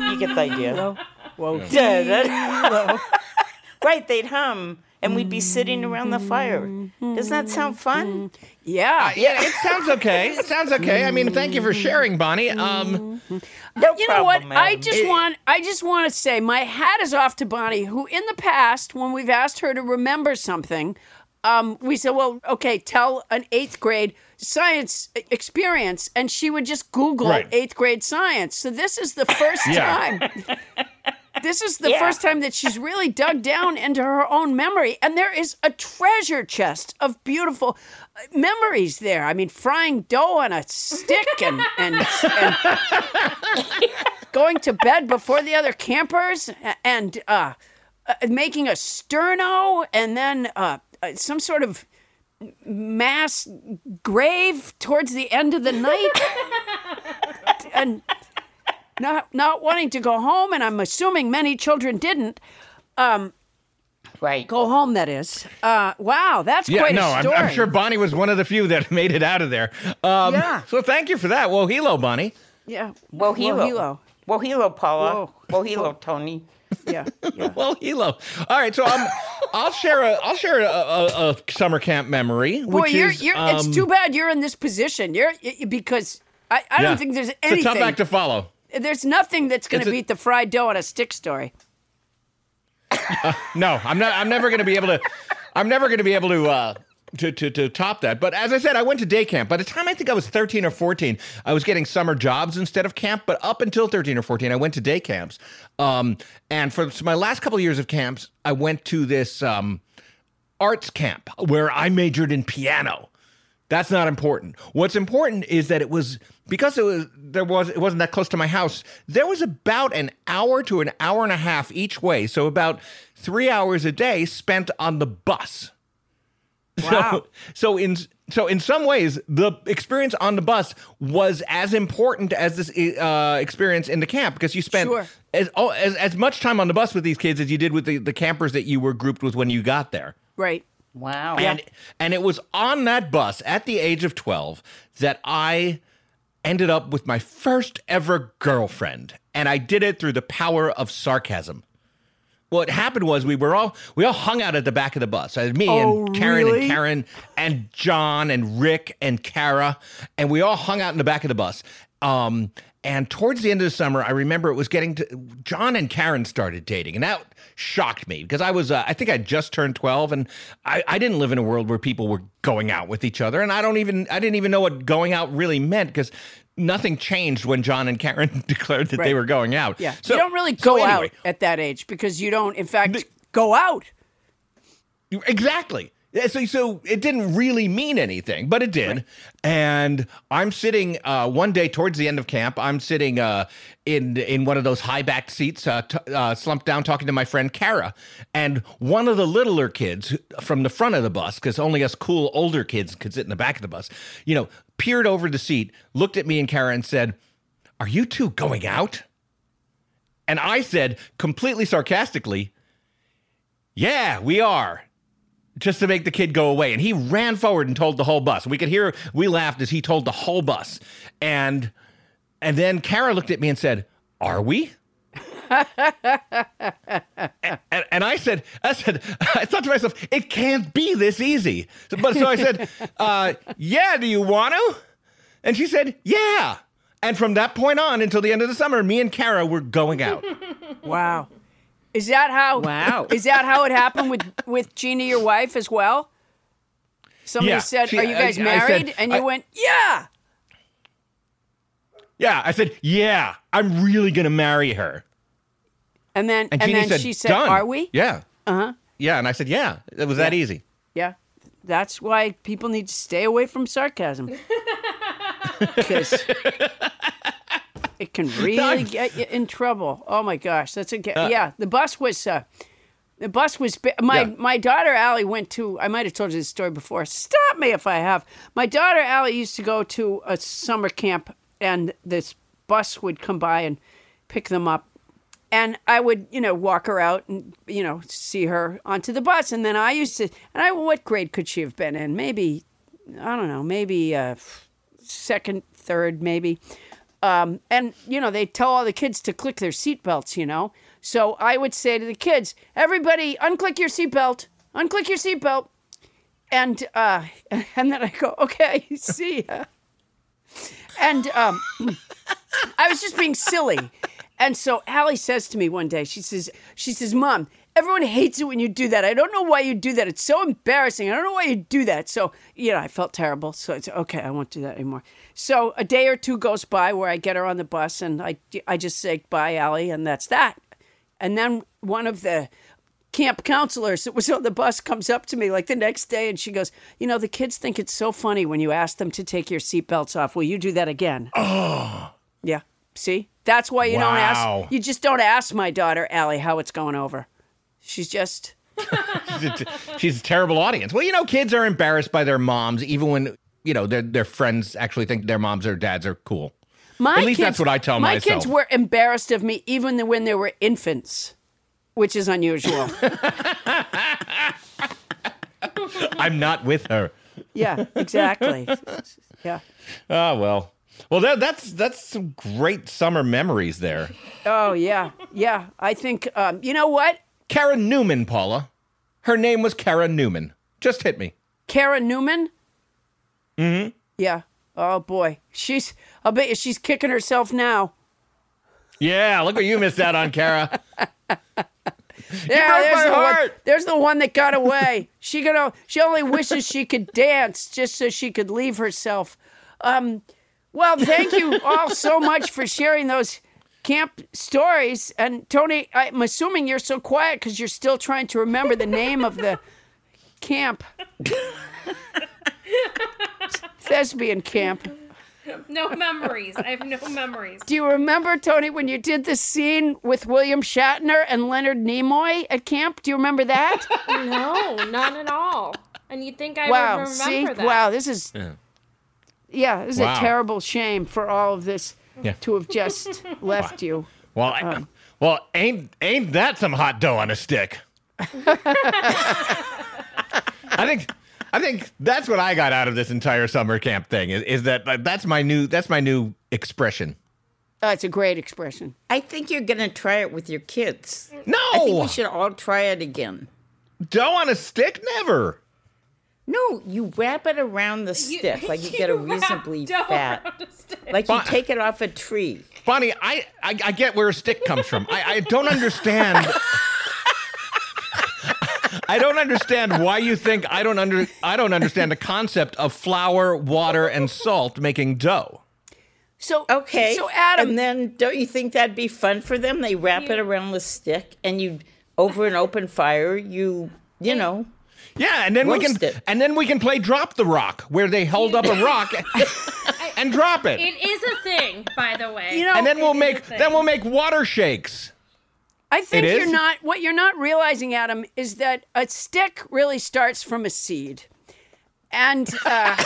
you get the idea. Whoa. Da-da-da. right? They'd hum, and we'd be sitting around the fire. Doesn't that sound fun? Yeah. Yeah, it sounds okay. It sounds okay. I mean, thank you for sharing, Bonnie. Um, No you know what? problem, I madam. just want I just want to say my hat is off to Bonnie, who in the past, when we've asked her to remember something, um, we said, "Well, okay, tell an eighth grade science experience," and she would just Google Right. eighth grade science. So this is the first Yeah. time. This is the Yeah. first time that she's really dug down into her own memory, and there is a treasure chest of beautiful uh, memories there. I mean, frying dough on a stick and and, and going to bed before the other campers and uh, uh, making a sterno and then uh, uh, some sort of mass grave towards the end of the night and not not wanting to go home and i'm assuming many children didn't right. go home that is uh, wow that's yeah, quite no, a I'm, story I'm sure Bonnie was one of the few that made it out of there. Um, Yeah. So thank you for that. Well, hello, Bonnie. yeah Wohelo. Wohelo. Wohelo, Paula. Whoa. Wohelo, Tony. yeah yeah Well, hello. All right, so um, I'll share a I'll share a, a, a summer camp memory. Boy, you're, is, you're, um, it's too bad you're in this position. You're because I, I yeah. don't think there's It's a anything. tough act to follow. There's nothing that's going to beat the fried dough on a stick story. No, I'm not. I'm never going to be able to. I'm never going to be able to. Uh, to, to, to top that. But as I said, I went to day camp. By the time I think I was 13 or 14, I was getting summer jobs instead of camp. But up until 13 or 14, I went to day camps. Um, and for so my last couple of years of camps, I went to this um, arts camp where I majored in piano. That's not important. What's important is that it was because it was there was it wasn't that close to my house. There was about an hour to an hour and a half each way, so about three hours a day spent on the bus. Wow. So, so in so in some ways, the experience on the bus was as important as this uh, experience in the camp because you spent Sure. as, oh, as as much time on the bus with these kids as you did with the, the campers that you were grouped with when you got there. Right. Wow. And and it was on that bus at the age of 12 that I ended up with my first ever girlfriend. And I did it through the power of sarcasm. What happened was we were all we all hung out at the back of the bus. Me Oh, and Karen really? and Karen and John and Rick and Kara, and we all hung out in the back of the bus. Um, and towards the end of the summer, I remember it was getting to John and Karen started dating, and that shocked me because I was uh, I think I just turned twelve, and I, I didn't live in a world where people were going out with each other, and I don't even I didn't even know what going out really meant because nothing changed when John and Karen declared that they were going out. Yeah. So you don't really so go anyway, out at that age because you don't, in fact, go out. Exactly. Yeah, So, so it didn't really mean anything, but it did. And I'm sitting uh, one day towards the end of camp. I'm sitting uh, in in one of those high backed seats, uh, t- uh, slumped down, talking to my friend Kara. And one of the littler kids from the front of the bus, because only us cool older kids could sit in the back of the bus, you know, peered over the seat, looked at me and Kara, and said, "Are you two going out?" And I said, completely sarcastically, "Yeah, we are." Just to make the kid go away. And he ran forward and told the whole bus. We could hear we laughed as he told the whole bus. And and then Kara looked at me and said, "Are we?" and, and I said, I said, I thought to myself, it can't be this easy. But so I said, uh, yeah, do you want to? And she said, yeah. And from that point on until the end of the summer, me and Kara were going out. Wow. Is that how? Wow. Is that how it happened with with Gina, your wife, as well? Somebody Yeah, said, she- "Are you guys I married?" said- and you I- went, "Yeah." Yeah, I said, yeah, I'm really gonna marry her. And then And, and, then said, she said, Done. "Are we?" Yeah, Uh huh. yeah. And I said, yeah. It was that easy. Yeah. That's why people need to stay away from sarcasm. Because it can really get you in trouble. Oh my gosh, that's a Uh, yeah. The bus was uh, the bus was my Yeah. my daughter Allie went to. I might have told you this story before. Stop me if I have. My daughter Allie used to go to a summer camp, and this bus would come by and pick them up and I would, you know, walk her out and, you know, see her onto the bus. And then I used to, and I, what grade could she have been in? Maybe, I don't know, maybe uh, second, third, maybe. Um, and, you know, they tell all the kids to click their seatbelts, you know. So I would say to the kids, everybody, unclick your seatbelt, unclick your seatbelt. And, uh, and then I go, okay, see ya. And um, I was just being silly. And so Allie says to me one day, she says, she says, Mom, everyone hates it when you do that. I don't know why you do that. It's so embarrassing. I don't know why you do that. So, you know, I felt terrible. So it's okay, I won't do that anymore. So a day or two goes by where I get her on the bus and I, I just say, bye, Allie, and that's that. And then one of the camp counselors that was on the bus comes up to me like the next day and she goes, You know, the kids think it's so funny when you ask them to take your seatbelts off. Will you do that again? Oh, Yeah. See? That's why you don't ask. You just don't ask my daughter, Allie, how it's going over. She's just. she's, a, she's a terrible audience. Well, you know, kids are embarrassed by their moms, even when you know their their friends actually think their moms or dads are cool. My At least kids, that's what I tell my myself. kids were embarrassed of me even when they were infants, which is unusual. I'm not with her. yeah, exactly. Yeah. Oh well. Well, that, that's that's some great summer memories there. Oh yeah, yeah. I think um, you know what? Kara Newman, Paula. Her name was Kara Newman. Just hit me. Kara Newman. Mm-hmm. Yeah. Oh boy, she's. I bet you she's kicking herself now. Yeah, look what you missed out on, Kara. Yeah, there's my the one. There's the one that got away. she gonna. She only wishes she could dance just so she could leave herself. Um, well, thank you all so much for sharing those camp stories. And Tony, I'm assuming you're so quiet because you're still trying to remember the name of the camp. Thespian camp. No memories. I have no memories. Do you remember, Tony, when you did the scene with William Shatner and Leonard Nimoy at camp? Do you remember that? No, not at all. And you'd think I wow. would remember See? that. Wow, this is yeah, this is Wow. a terrible shame for all of this Yeah. to have just left you. Well, I, well, ain't ain't that some hot dough on a stick? I think I think that's what I got out of this entire summer camp thing is, is that uh, that's my new that's my new expression. Uh, it's a great expression. I think you're going to try it with your kids. No, I think we should all try it again. dough on a stick, never. No, you wrap it around the stick like you get a reasonably fat. around a stick. Like you take it off a tree. Bonnie, I, I I get where a stick comes from. I, I don't understand. I don't understand why you think I don't under I don't understand the concept of flour, water, and salt making dough. So Okay. So Adam, And then don't you think that'd be fun for them? They wrap it around the stick and you over an open fire, you you know. Yeah, and then we can it. and then we can play drop the rock where they hold up a rock and drop it. It is a thing, by the way. You know, and then we'll make then we'll make water shakes. I think It you're is? not what you're not realizing, Adam, is that a stick really starts from a seed. And uh,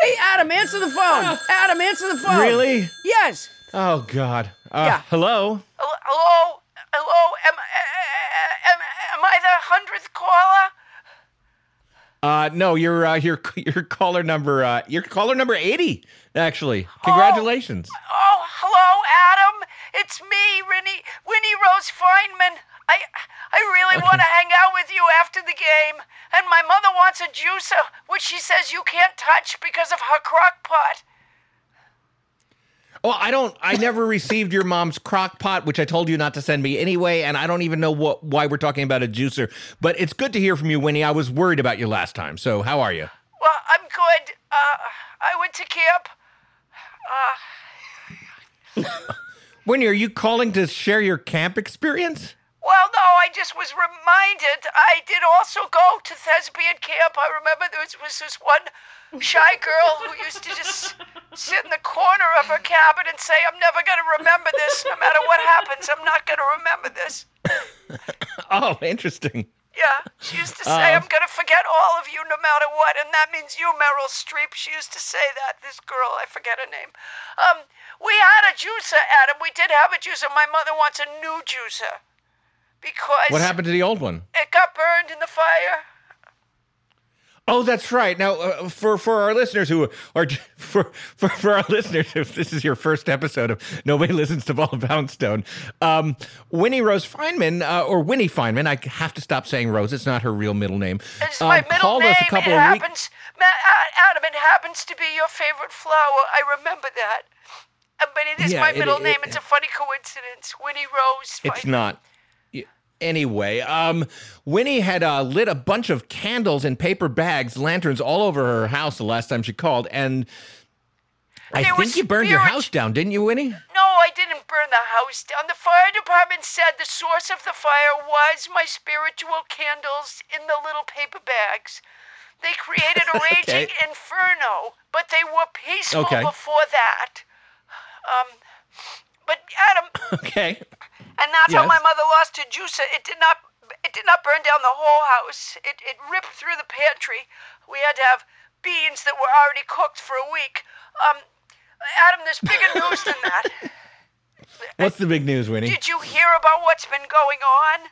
Hey Adam, answer the phone. Adam, answer the phone. Really? Yes. Oh God. Uh, Yeah. Hello. Hello? Hello? Am, am, am I the hundredth caller? Uh, no, you're uh, you're you're caller number uh, you're caller number eighty. Actually, congratulations. Oh, hello, Adam. It's me, Winnie, Winnie Rose Feynman. I, I really want to hang out with you after the game. And my mother wants a juicer, which she says you can't touch because of her crock pot. Well, I don't. I never received your mom's crock pot, which I told you not to send me anyway, and I don't even know what why we're talking about a juicer. But it's good to hear from you, Winnie. I was worried about you last time. So how are you? Well, I'm good. Uh, I went to camp. Uh, Winnie, are you calling to share your camp experience? well, no, I just was reminded. I did also go to thespian camp. I remember there was, was this one shy girl who used to just sit in the corner of her cabin and say, I'm never going to remember this. No matter what happens, I'm not going to remember this. Oh, interesting. Yeah, she used to say, Uh. I'm going to forget all of you no matter what. And that means you, Meryl Streep. She used to say that. This girl, I forget her name. Um, we had a juicer, Adam. We did have a juicer. My mother wants a new juicer because What happened to the old one? it got burned in the fire. Oh, that's right. Now, uh, for for our listeners who are for, for for our listeners, if this is your first episode of Nobody Listens to Paula Poundstone, um, Winnie Rose Feynman uh, or Winnie Feynman, I have to stop saying Rose. It's not her real middle name. It's um, my middle called name. us a couple it of weeks. happens, Adam. It happens to be your favorite flower. I remember that. Uh, but it is Yeah, my middle it- name. it's a funny coincidence. Winnie Rose. It's not. Anyway, um, Winnie had uh, lit a bunch of candles in paper bags, lanterns all over her house the last time she called, and I There think you burned your house down, didn't you, Winnie? No, I didn't burn the house down. The fire department said the source of the fire was my spiritual candles in the little paper bags. They created a raging Okay. inferno, but they were peaceful Okay. before that. Um, but Adam, Okay. And that's how my mother lost her juicer. It did not. It did not burn down the whole house. It it ripped through the pantry. We had to have beans that were already cooked for a week. Um, Adam, there's bigger news than that. What's the big news, Winnie? Did you hear about what's been going on?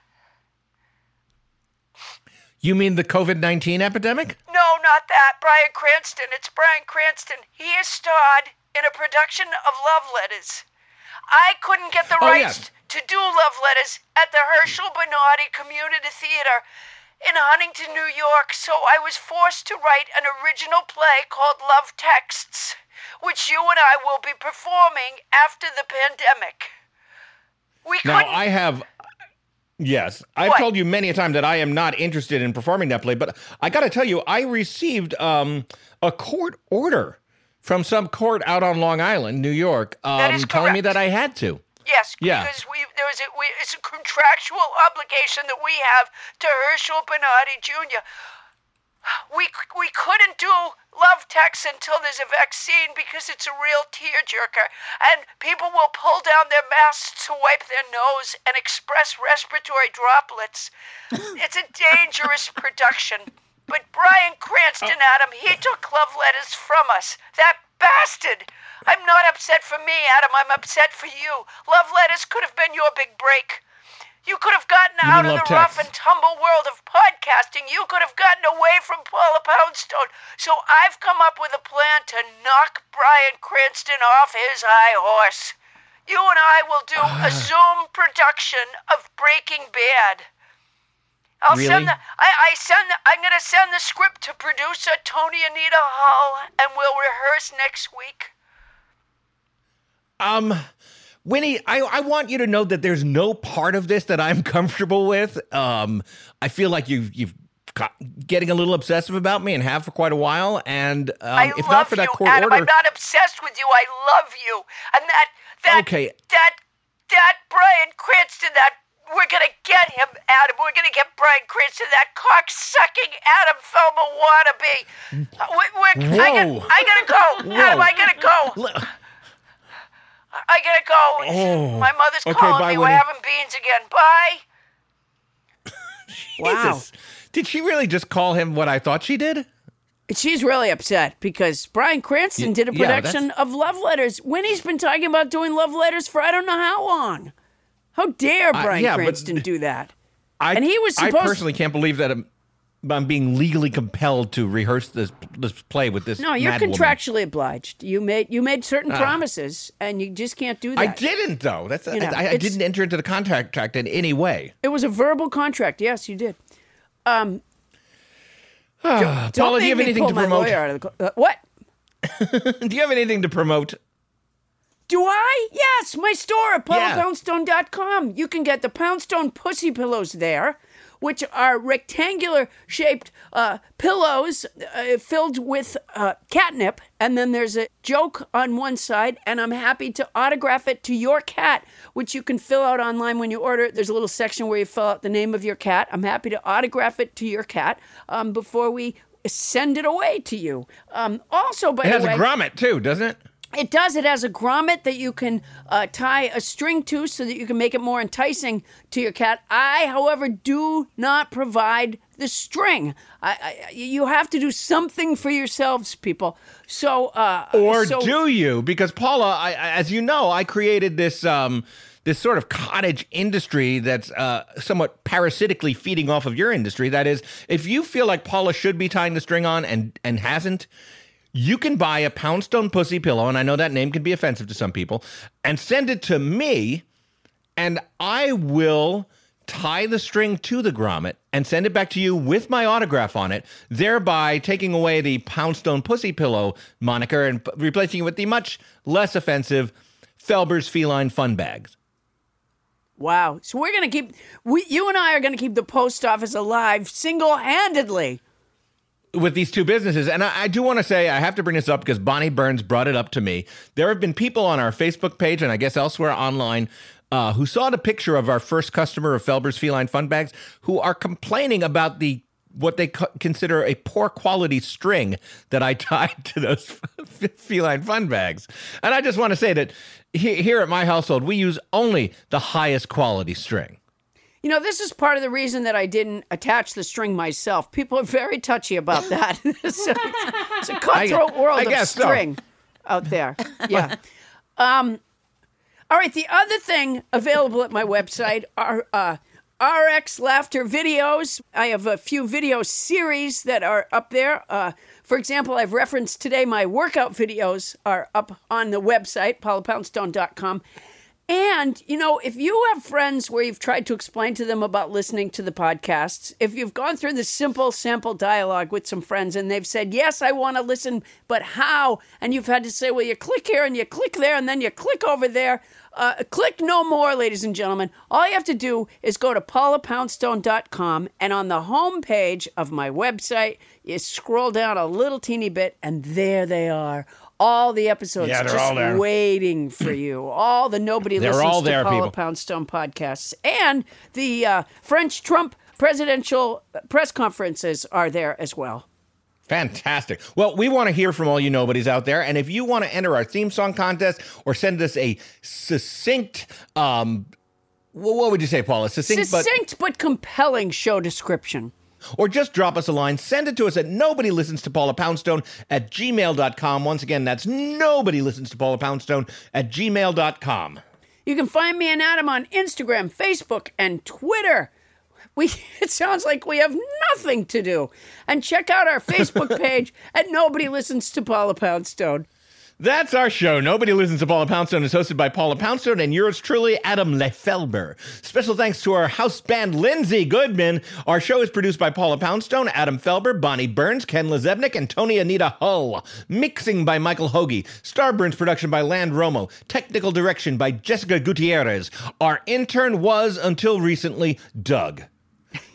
You mean the COVID 19 epidemic? No, not that. Bryan Cranston. It's Bryan Cranston. He is starred in a production of Love Letters. I couldn't get the Oh, rights to do Love Letters at the Herschel Bernardi Community Theater in Huntington, New York, so I was forced to write an original play called Love Texts, which you and I will be performing after the pandemic. We Now, couldn't. I have. Yes, I've What? told you many a time that I am not interested in performing that play, but I got to tell you, I received um, a court order from some court out on Long Island, New York, um, telling me that I had to. Yes, Yeah. because we there is a we, it's a contractual obligation that we have to Herschel Bernardi Jr. We we couldn't do love texts until there's a vaccine because it's a real tearjerker, and people will pull down their masks to wipe their nose and express respiratory droplets. it's a dangerous production. But Bryan Cranston, Adam, he took love letters from us. That bastard! I'm not upset for me, Adam. I'm upset for you. Love letters could have been your big break. You could have gotten out of the rough and tumble world of podcasting. You could have gotten away from Paula Poundstone. So I've come up with a plan to knock Bryan Cranston off his high horse. You and I will do a Zoom production of Breaking Bad. I'll Really? send the I, I send the, I'm gonna send the script to producer Tony Anita Hall and we'll rehearse next week. Um, Winnie, I, I want you to know that there's no part of this that I'm comfortable with. Um, I feel like you've you've got getting a little obsessive about me and have for quite a while. And um, I if love not for that you, court Adam. order, I'm not obsessed with you. I love you. And that that Okay. that that Bryan Cranston, that we're gonna get him, Adam. We're gonna get Bryan Cranston, that cock-sucking Adam Felber wannabe. Uh, we- we're- I, Whoa. got, I gotta go, Adam. Whoa. I gotta go. L- I gotta go. Oh. My mother's Okay, calling bye, me. Winnie. We're having beans again. Bye. Wow. Did she really just call him what I thought she did? She's really upset because Bryan Cranston Y- did a yeah, production of Love Letters. Winnie's been talking about doing Love Letters for I don't know how long. How dare Uh, Bryan yeah, but- do that? I And he was Supposed- I personally can't believe that. Um, I'm being legally compelled to rehearse this this play with this. No, you're mad woman. contractually obliged. You made you made certain Ah. promises, and you just can't do that. I didn't though. That's You know, I, I didn't enter into the contract in any way. It was a verbal contract. Yes, you did. Um, Paula, do you have anything to promote? the uh, what? do you have anything to promote? Do I? Yes, my store at Yeah. You can get the Poundstone pussy pillows there, which are rectangular shaped uh, pillows uh, filled with uh, catnip. And then there's a joke on one side, and I'm happy to autograph it to your cat, which you can fill out online when you order it. There's a little section where you fill out the name of your cat. I'm happy to autograph it to your cat um, before we send it away to you. Um, also, by It has the way, a grommet too, doesn't it? It does. It has a grommet that you can uh, tie a string to so that you can make it more enticing to your cat. I, however, do not provide the string. I, I, you have to do something for yourselves, people. So, uh, Or so- do you? Because Paula, I, I- as you know, I created this um, this sort of cottage industry that's uh, somewhat parasitically feeding off of your industry. That is, if you feel like Paula should be tying the string on and and hasn't, you can buy a Poundstone pussy pillow, and I know that name can be offensive to some people, and send it to me, and I will tie the string to the grommet and send it back to you with my autograph on it, thereby taking away the Poundstone pussy pillow moniker and p- replacing it with the much less offensive Felber's feline fun bags. wow. So we're gonna keep. We, you and I are gonna keep the post office alive single-handedly. With these two businesses. And I, I do want to say, I have to bring this up because Bonnie Burns brought it up to me. There have been people on our Facebook page and I guess elsewhere online uh, who saw the picture of our first customer of Felber's Feline Fun Bags who are complaining about the what they co- consider a poor quality string that I tied to those feline fun bags. And I just want to say that he- here at my household, we use only the highest quality string. You know, this is part of the reason that I didn't attach the string myself. People are very touchy about that. it's, a, it's a cutthroat world I of guess so. string out there. Yeah. um, all right. The other thing available at my website are uh, RX Laughter videos. I have a few video series that are up there. Uh, for example, I've referenced today my workout videos are up on the website, paulapoundstone.com. And, you know, if you have friends where you've tried to explain to them about listening to the podcasts, if you've gone through the simple sample dialogue with some friends and they've said, Yes, I want to listen, but how? And you've had to say, Well, you click here and you click there and then you click over there. Uh, click no more, ladies and gentlemen. All you have to do is go to paulapoundstone.com and on the home page of my website, you scroll down a little teeny bit and there they are. All the episodes Yeah, they're just all there. waiting for you. All the nobody They're listens all to Paula people. Poundstone podcasts and the uh, French Trump presidential press conferences are there as well. Fantastic. Well, we want to hear from all you nobodies out there. And if you want to enter our theme song contest or send us a succinct, um, wh- what would you say, Paula? Succinct, Succinct but compelling show description. Or just drop us a line. Send it to us at nobody listens to Paula Poundstone at gmail.com. Once again, that's nobody listens to Paula Poundstone at gmail.com. You can find me and Adam on Instagram, Facebook, and Twitter. We it sounds like we have nothing to do. And check out our Facebook page at Nobody Listens to Paula Poundstone. That's our show. Nobody listens to Paula Poundstone is hosted by Paula Poundstone and yours truly, Adam Felber. Special thanks to our house band, Lindsey Goodman. Our show is produced by Paula Poundstone, Adam Felber, Bonnie Burns, Ken Lazebnik, and Tony Anita Hull. Mixing by Michael Hoagie. Starburns production by Land Romo. Technical direction by Jessica Gutierrez. Our intern was, until recently, Doug.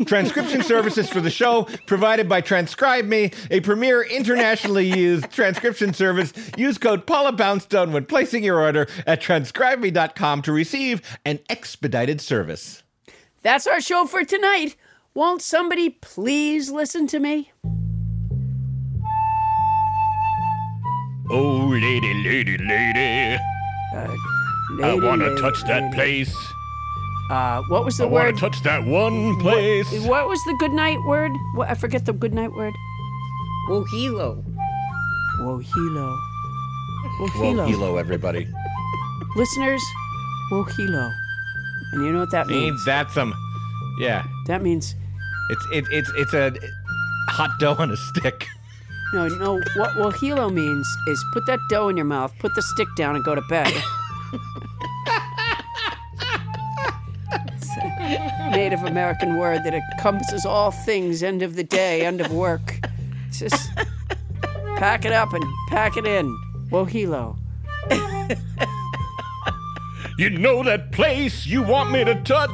Transcription services for the show provided by Transcribe Me, a premier internationally used transcription service. Use code Paula Poundstone when placing your order at transcribeme.com to receive an expedited service. That's our show for tonight. Won't somebody please listen to me? Oh, lady, lady, lady. Uh, I Lady, want to lady, touch that place. Uh, what was the I want word? to touch that one place. What was the good night word? What, I forget the good night word. Wohelo. Wohelo. Well, Wohelo. hello, everybody. Listeners, wohelo. And you know what that means? Ain't that some? Yeah, That means it's it, it's it's a hot dough on a stick. No, no. What Wohelo means is put that dough in your mouth, put the stick down, and go to bed. Native American word that encompasses all things. End of the day, end of work. It's just pack it up and pack it in. Wohelo. You know that place you want me to touch?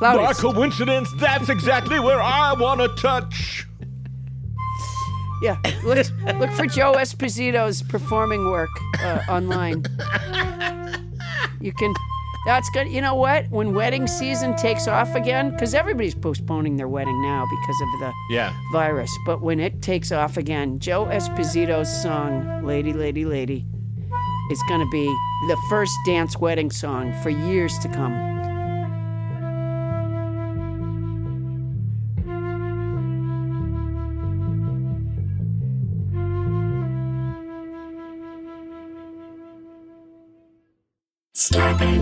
By coincidence, that's exactly where I want to touch. Yeah, look, look for Joe Esposito's performing work uh, online. You can. That's good. You know what? When wedding season takes off again, because everybody's postponing their wedding now because of the Yeah. virus. But when it takes off again, Joe Esposito's song, Lady, Lady, Lady, is going to be the first dance wedding song for years to come.